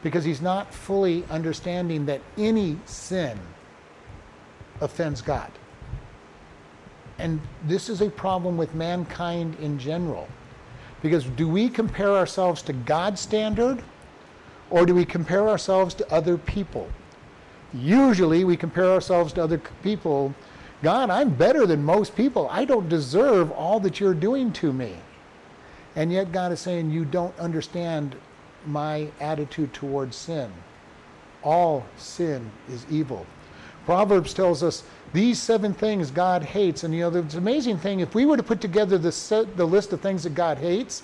because he's not fully understanding that any sin offends God. And this is a problem with mankind in general. Because do we compare ourselves to God's standard or do we compare ourselves to other people? Usually we compare ourselves to other people. God, I'm better than most people. I don't deserve all that you're doing to me. And yet God is saying, You don't understand my attitude towards sin. All sin is evil. Proverbs tells us these seven things God hates. And you know, the amazing thing, if we were to put together the, set, the list of things that God hates,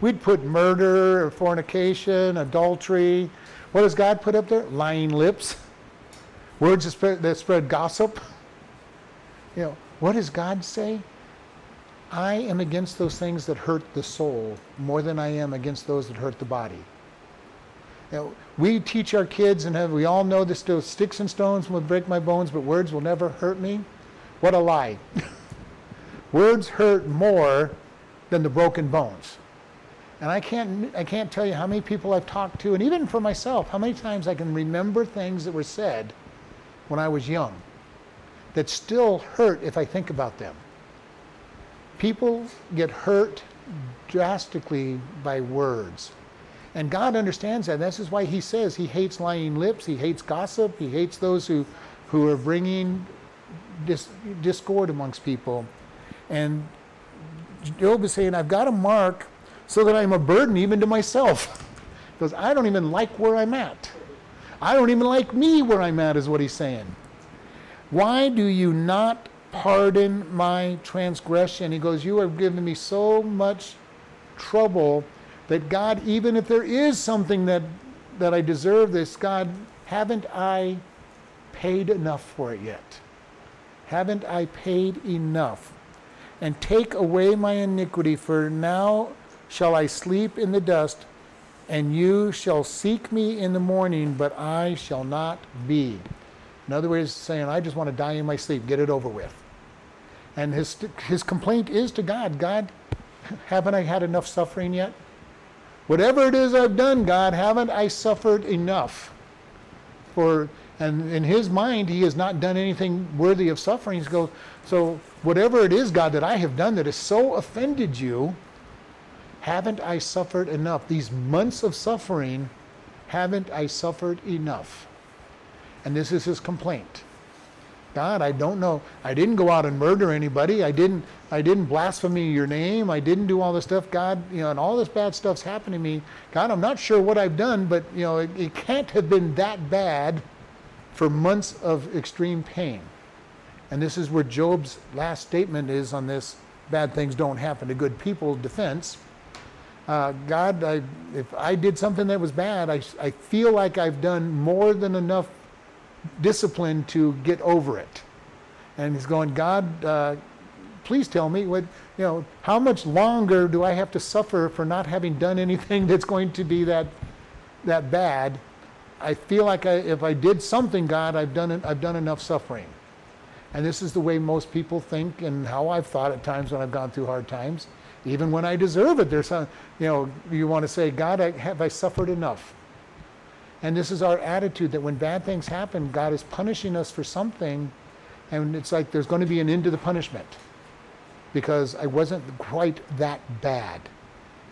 we'd put murder, fornication, adultery. What does God put up there? Lying lips, words that spread, that spread gossip. You know, what does God say? I am against those things that hurt the soul more than I am against those that hurt the body. We teach our kids, and have, we all know this still sticks and stones will break my bones, but words will never hurt me. What a lie. words hurt more than the broken bones. And I can't, I can't tell you how many people I've talked to, and even for myself, how many times I can remember things that were said when I was young that still hurt if I think about them. People get hurt drastically by words. And God understands that. This is why He says He hates lying lips, He hates gossip, He hates those who, who are bringing dis- discord amongst people. And Job is saying, I've got a mark so that I'm a burden even to myself. because I don't even like where I'm at. I don't even like me where I'm at, is what he's saying. Why do you not pardon my transgression. He goes, You have given me so much trouble that God, even if there is something that, that I deserve this, God, haven't I paid enough for it yet? Haven't I paid enough? And take away my iniquity, for now shall I sleep in the dust, and you shall seek me in the morning, but I shall not be. In other words, saying, I just want to die in my sleep, get it over with. And his, his complaint is to God God, haven't I had enough suffering yet? Whatever it is I've done, God, haven't I suffered enough? For and in his mind, he has not done anything worthy of suffering. He goes, so whatever it is, God, that I have done that has so offended you, haven't I suffered enough? These months of suffering, haven't I suffered enough? And this is his complaint. God, I don't know. I didn't go out and murder anybody. I didn't I didn't blaspheme your name. I didn't do all this stuff. God, you know, and all this bad stuff's happened to me. God, I'm not sure what I've done, but you know, it, it can't have been that bad for months of extreme pain. And this is where Job's last statement is on this bad things don't happen to good people defense. Uh, God, I, if I did something that was bad, I, I feel like I've done more than enough discipline to get over it. And he's going, God, uh, please tell me what, you know, how much longer do I have to suffer for not having done anything that's going to be that, that bad? I feel like I, if I did something, God, I've done, I've done enough suffering. And this is the way most people think and how I've thought at times when I've gone through hard times. Even when I deserve it, there's some, you know, you want to say, God, I, have I suffered enough? And this is our attitude that when bad things happen, God is punishing us for something, and it's like there's going to be an end to the punishment because I wasn't quite that bad.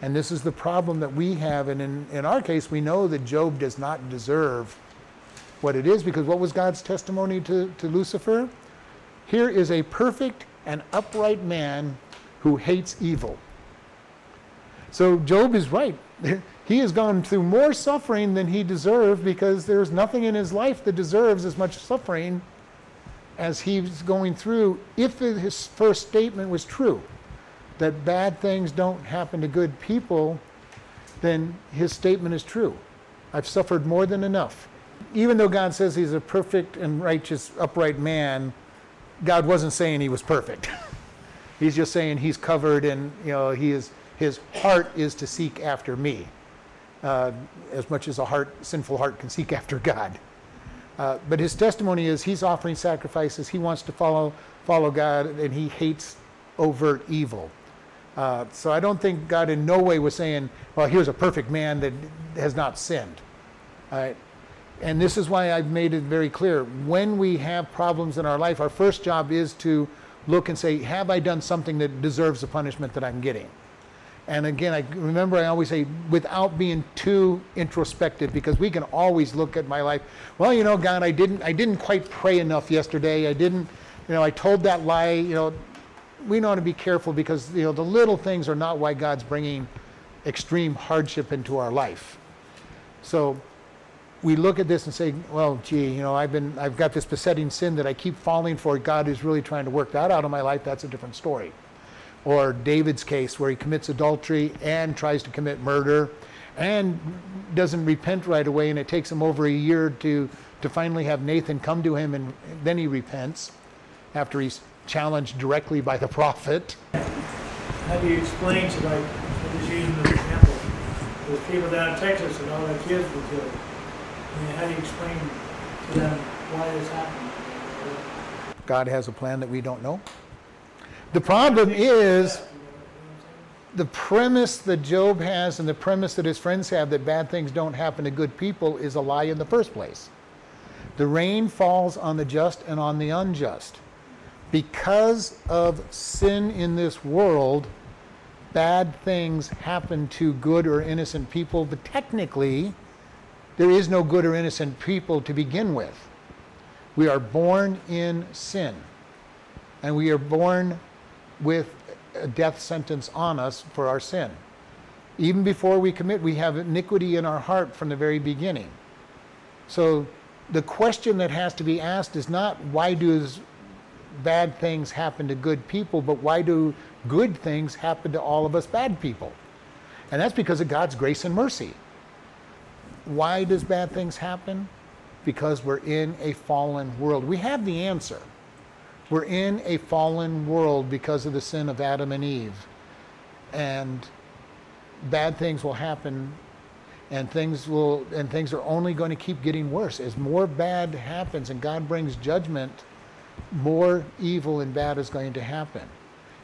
And this is the problem that we have. And in, in our case, we know that Job does not deserve what it is because what was God's testimony to, to Lucifer? Here is a perfect and upright man who hates evil. So Job is right. He has gone through more suffering than he deserved because there's nothing in his life that deserves as much suffering as he's going through if his first statement was true that bad things don't happen to good people, then his statement is true. I've suffered more than enough. Even though God says he's a perfect and righteous, upright man, God wasn't saying he was perfect. he's just saying he's covered and you know he is his heart is to seek after me, uh, as much as a heart, sinful heart, can seek after God. Uh, but his testimony is he's offering sacrifices. He wants to follow follow God, and he hates overt evil. Uh, so I don't think God in no way was saying, "Well, here's a perfect man that has not sinned." And this is why I've made it very clear. When we have problems in our life, our first job is to look and say, "Have I done something that deserves the punishment that I'm getting?" And again, I remember I always say, without being too introspective, because we can always look at my life. Well, you know, God, I didn't, I didn't quite pray enough yesterday. I didn't, you know, I told that lie. You know, we want to be careful because you know the little things are not why God's bringing extreme hardship into our life. So we look at this and say, well, gee, you know, I've been, I've got this besetting sin that I keep falling for. God is really trying to work that out of my life. That's a different story or David's case where he commits adultery and tries to commit murder and doesn't repent right away and it takes him over a year to to finally have Nathan come to him and then he repents after he's challenged directly by the prophet. How do you explain to like I'm just using this example, those people down in Texas and all their kids were killed. I mean, how do you explain to them why this happened? God has a plan that we don't know. The problem is the premise that Job has and the premise that his friends have that bad things don't happen to good people is a lie in the first place. The rain falls on the just and on the unjust. Because of sin in this world, bad things happen to good or innocent people, but technically, there is no good or innocent people to begin with. We are born in sin, and we are born with a death sentence on us for our sin. Even before we commit, we have iniquity in our heart from the very beginning. So the question that has to be asked is not why do bad things happen to good people, but why do good things happen to all of us bad people? And that's because of God's grace and mercy. Why does bad things happen? Because we're in a fallen world. We have the answer. We're in a fallen world because of the sin of Adam and Eve. And bad things will happen and things will and things are only going to keep getting worse. As more bad happens and God brings judgment more evil and bad is going to happen.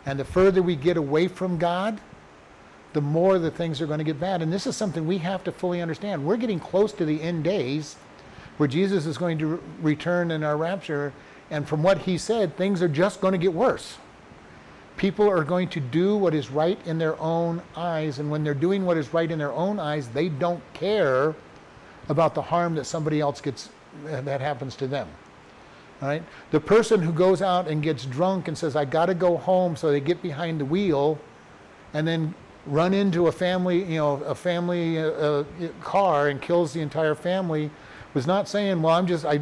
And the further we get away from God the more the things are going to get bad. And this is something we have to fully understand. We're getting close to the end days where Jesus is going to re- return in our rapture and from what he said, things are just going to get worse. People are going to do what is right in their own eyes. And when they're doing what is right in their own eyes, they don't care about the harm that somebody else gets, that happens to them. Right? The person who goes out and gets drunk and says, I got to go home, so they get behind the wheel and then run into a family, you know, a family uh, uh, car and kills the entire family was not saying, well, I'm just, I,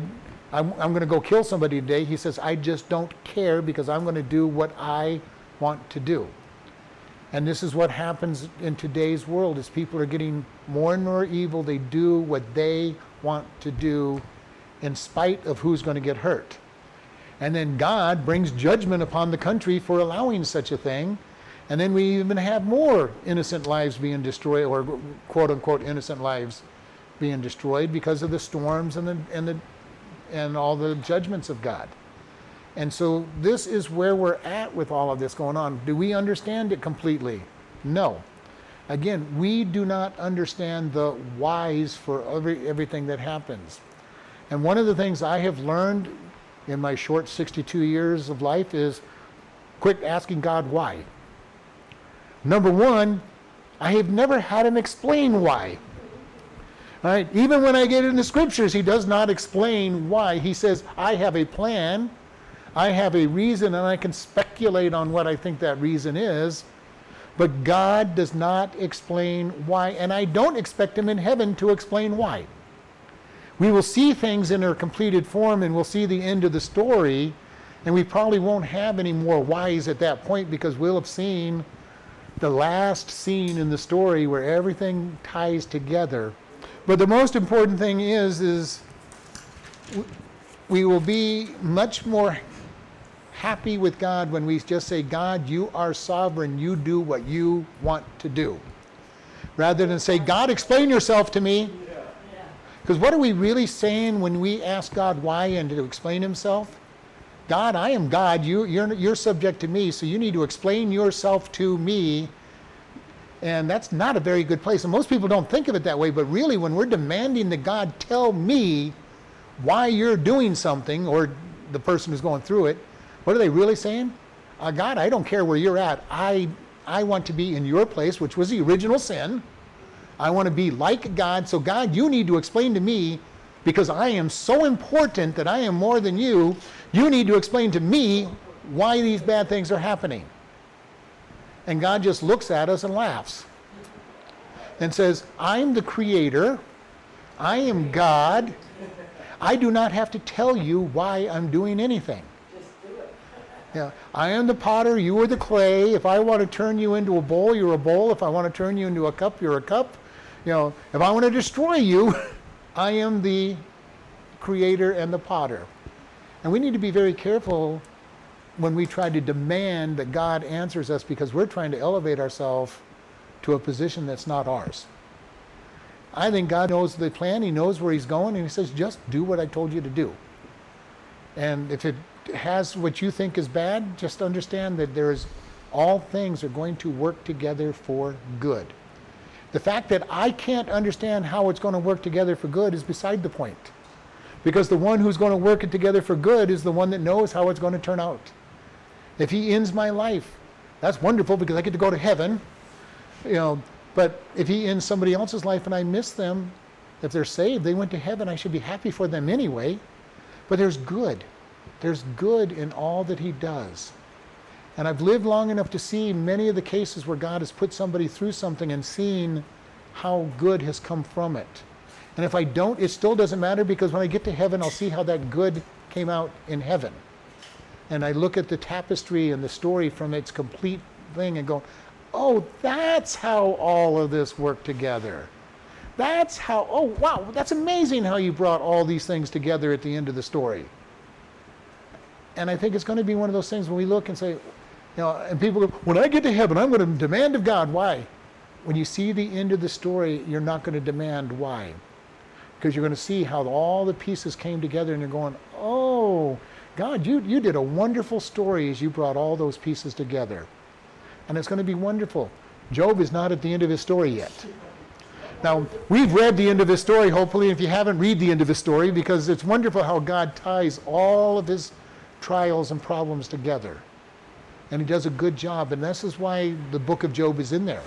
I'm, I'm going to go kill somebody today. He says, I just don't care because I'm going to do what I want to do. And this is what happens in today's world is people are getting more and more evil. They do what they want to do in spite of who's going to get hurt. And then God brings judgment upon the country for allowing such a thing. And then we even have more innocent lives being destroyed, or quote unquote innocent lives being destroyed because of the storms and the, and the and all the judgments of God. And so this is where we're at with all of this going on. Do we understand it completely? No. Again, we do not understand the whys for every, everything that happens. And one of the things I have learned in my short 62 years of life is quit asking God why. Number one, I have never had him explain why. Right, even when I get in the scriptures, he does not explain why. He says, I have a plan, I have a reason, and I can speculate on what I think that reason is. But God does not explain why, and I don't expect him in heaven to explain why. We will see things in their completed form and we'll see the end of the story, and we probably won't have any more whys at that point because we'll have seen the last scene in the story where everything ties together. But the most important thing is is we will be much more happy with God when we just say, God, you are sovereign. You do what you want to do. Rather than say, God, explain yourself to me. Because what are we really saying when we ask God why and to explain himself? God, I am God. You, you're, you're subject to me, so you need to explain yourself to me. And that's not a very good place. And most people don't think of it that way, but really, when we're demanding that God tell me why you're doing something, or the person who's going through it, what are they really saying? Uh, God, I don't care where you're at. I, I want to be in your place, which was the original sin. I want to be like God. So, God, you need to explain to me because I am so important that I am more than you. You need to explain to me why these bad things are happening. And God just looks at us and laughs and says, I'm the creator. I am God. I do not have to tell you why I'm doing anything. Yeah, I am the potter, you are the clay. If I want to turn you into a bowl, you're a bowl. If I want to turn you into a cup, you're a cup you know, if I want to destroy you, I am the creator and the potter. And we need to be very careful when we try to demand that God answers us because we're trying to elevate ourselves to a position that's not ours. I think God knows the plan, He knows where He's going, and He says, just do what I told you to do. And if it has what you think is bad, just understand that there is all things are going to work together for good. The fact that I can't understand how it's going to work together for good is beside the point. Because the one who's going to work it together for good is the one that knows how it's going to turn out. If he ends my life, that's wonderful because I get to go to heaven. You know, but if he ends somebody else's life and I miss them, if they're saved, they went to heaven, I should be happy for them anyway. But there's good. There's good in all that he does. And I've lived long enough to see many of the cases where God has put somebody through something and seen how good has come from it. And if I don't, it still doesn't matter because when I get to heaven, I'll see how that good came out in heaven. And I look at the tapestry and the story from its complete thing and go, oh, that's how all of this worked together. That's how, oh, wow, that's amazing how you brought all these things together at the end of the story. And I think it's going to be one of those things when we look and say, you know, and people go, when I get to heaven, I'm going to demand of God. Why? When you see the end of the story, you're not going to demand why. Because you're going to see how all the pieces came together and you're going, oh, God, you, you did a wonderful story as you brought all those pieces together. And it's going to be wonderful. Job is not at the end of his story yet. Now, we've read the end of his story, hopefully. If you haven't, read the end of his story because it's wonderful how God ties all of his trials and problems together and he does a good job. And this is why the book of Job is in there.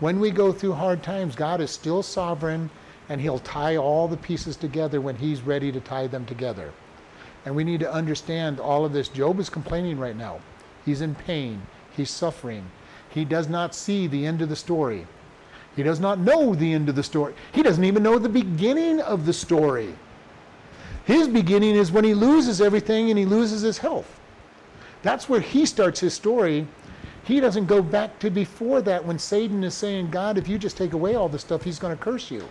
When we go through hard times, God is still sovereign and he'll tie all the pieces together when he's ready to tie them together. And we need to understand all of this. Job is complaining right now. He's in pain, he's suffering. He does not see the end of the story. He does not know the end of the story. He doesn't even know the beginning of the story. His beginning is when he loses everything and he loses his health. That's where he starts his story. He doesn't go back to before that when Satan is saying, God, if you just take away all this stuff, he's going to curse you.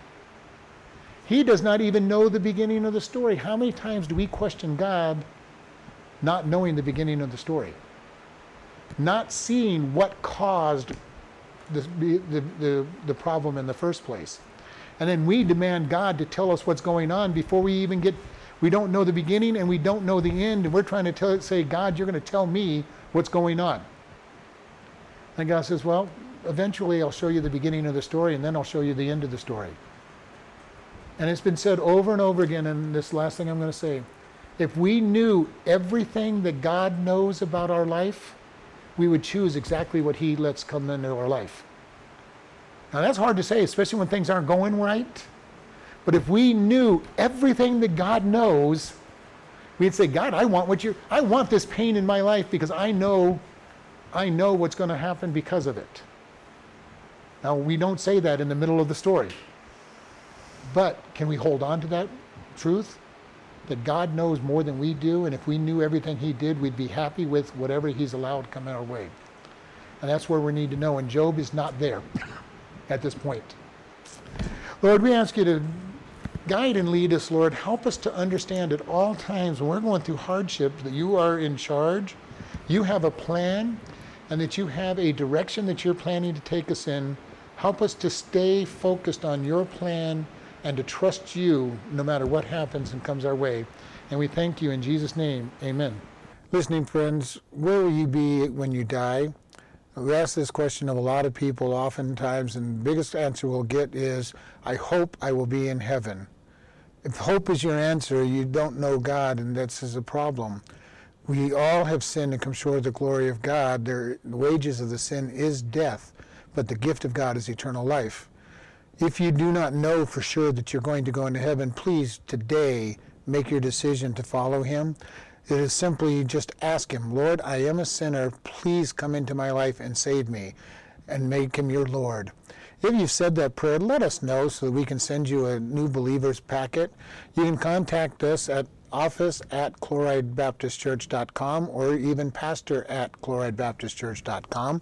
He does not even know the beginning of the story. How many times do we question God not knowing the beginning of the story? Not seeing what caused the, the, the, the problem in the first place. And then we demand God to tell us what's going on before we even get, we don't know the beginning and we don't know the end. And we're trying to tell, say, God, you're going to tell me what's going on. And God says, well, eventually I'll show you the beginning of the story and then I'll show you the end of the story. And it's been said over and over again, and this last thing I'm going to say. If we knew everything that God knows about our life, we would choose exactly what He lets come into our life. Now, that's hard to say, especially when things aren't going right. But if we knew everything that God knows, we'd say, God, I want what you I want this pain in my life because I know I know what's going to happen because of it. Now, we don't say that in the middle of the story. But can we hold on to that truth? That God knows more than we do, and if we knew everything He did, we'd be happy with whatever He's allowed come our way. And that's where we need to know, and Job is not there at this point. Lord, we ask you to guide and lead us, Lord. Help us to understand at all times when we're going through hardship that you are in charge, you have a plan, and that you have a direction that you're planning to take us in. Help us to stay focused on your plan and to trust you no matter what happens and comes our way. And we thank you in Jesus' name. Amen. Listening friends, where will you be when you die? We ask this question of a lot of people oftentimes, and the biggest answer we'll get is, I hope I will be in heaven. If hope is your answer, you don't know God, and that's a problem. We all have sinned and come short of the glory of God. the wages of the sin is death, but the gift of God is eternal life. If you do not know for sure that you're going to go into heaven, please today make your decision to follow him. It is simply just ask him, Lord, I am a sinner. Please come into my life and save me and make him your Lord. If you've said that prayer, let us know so that we can send you a new believers packet. You can contact us at office at chloridebaptistchurch.com or even pastor at chloridebaptistchurch.com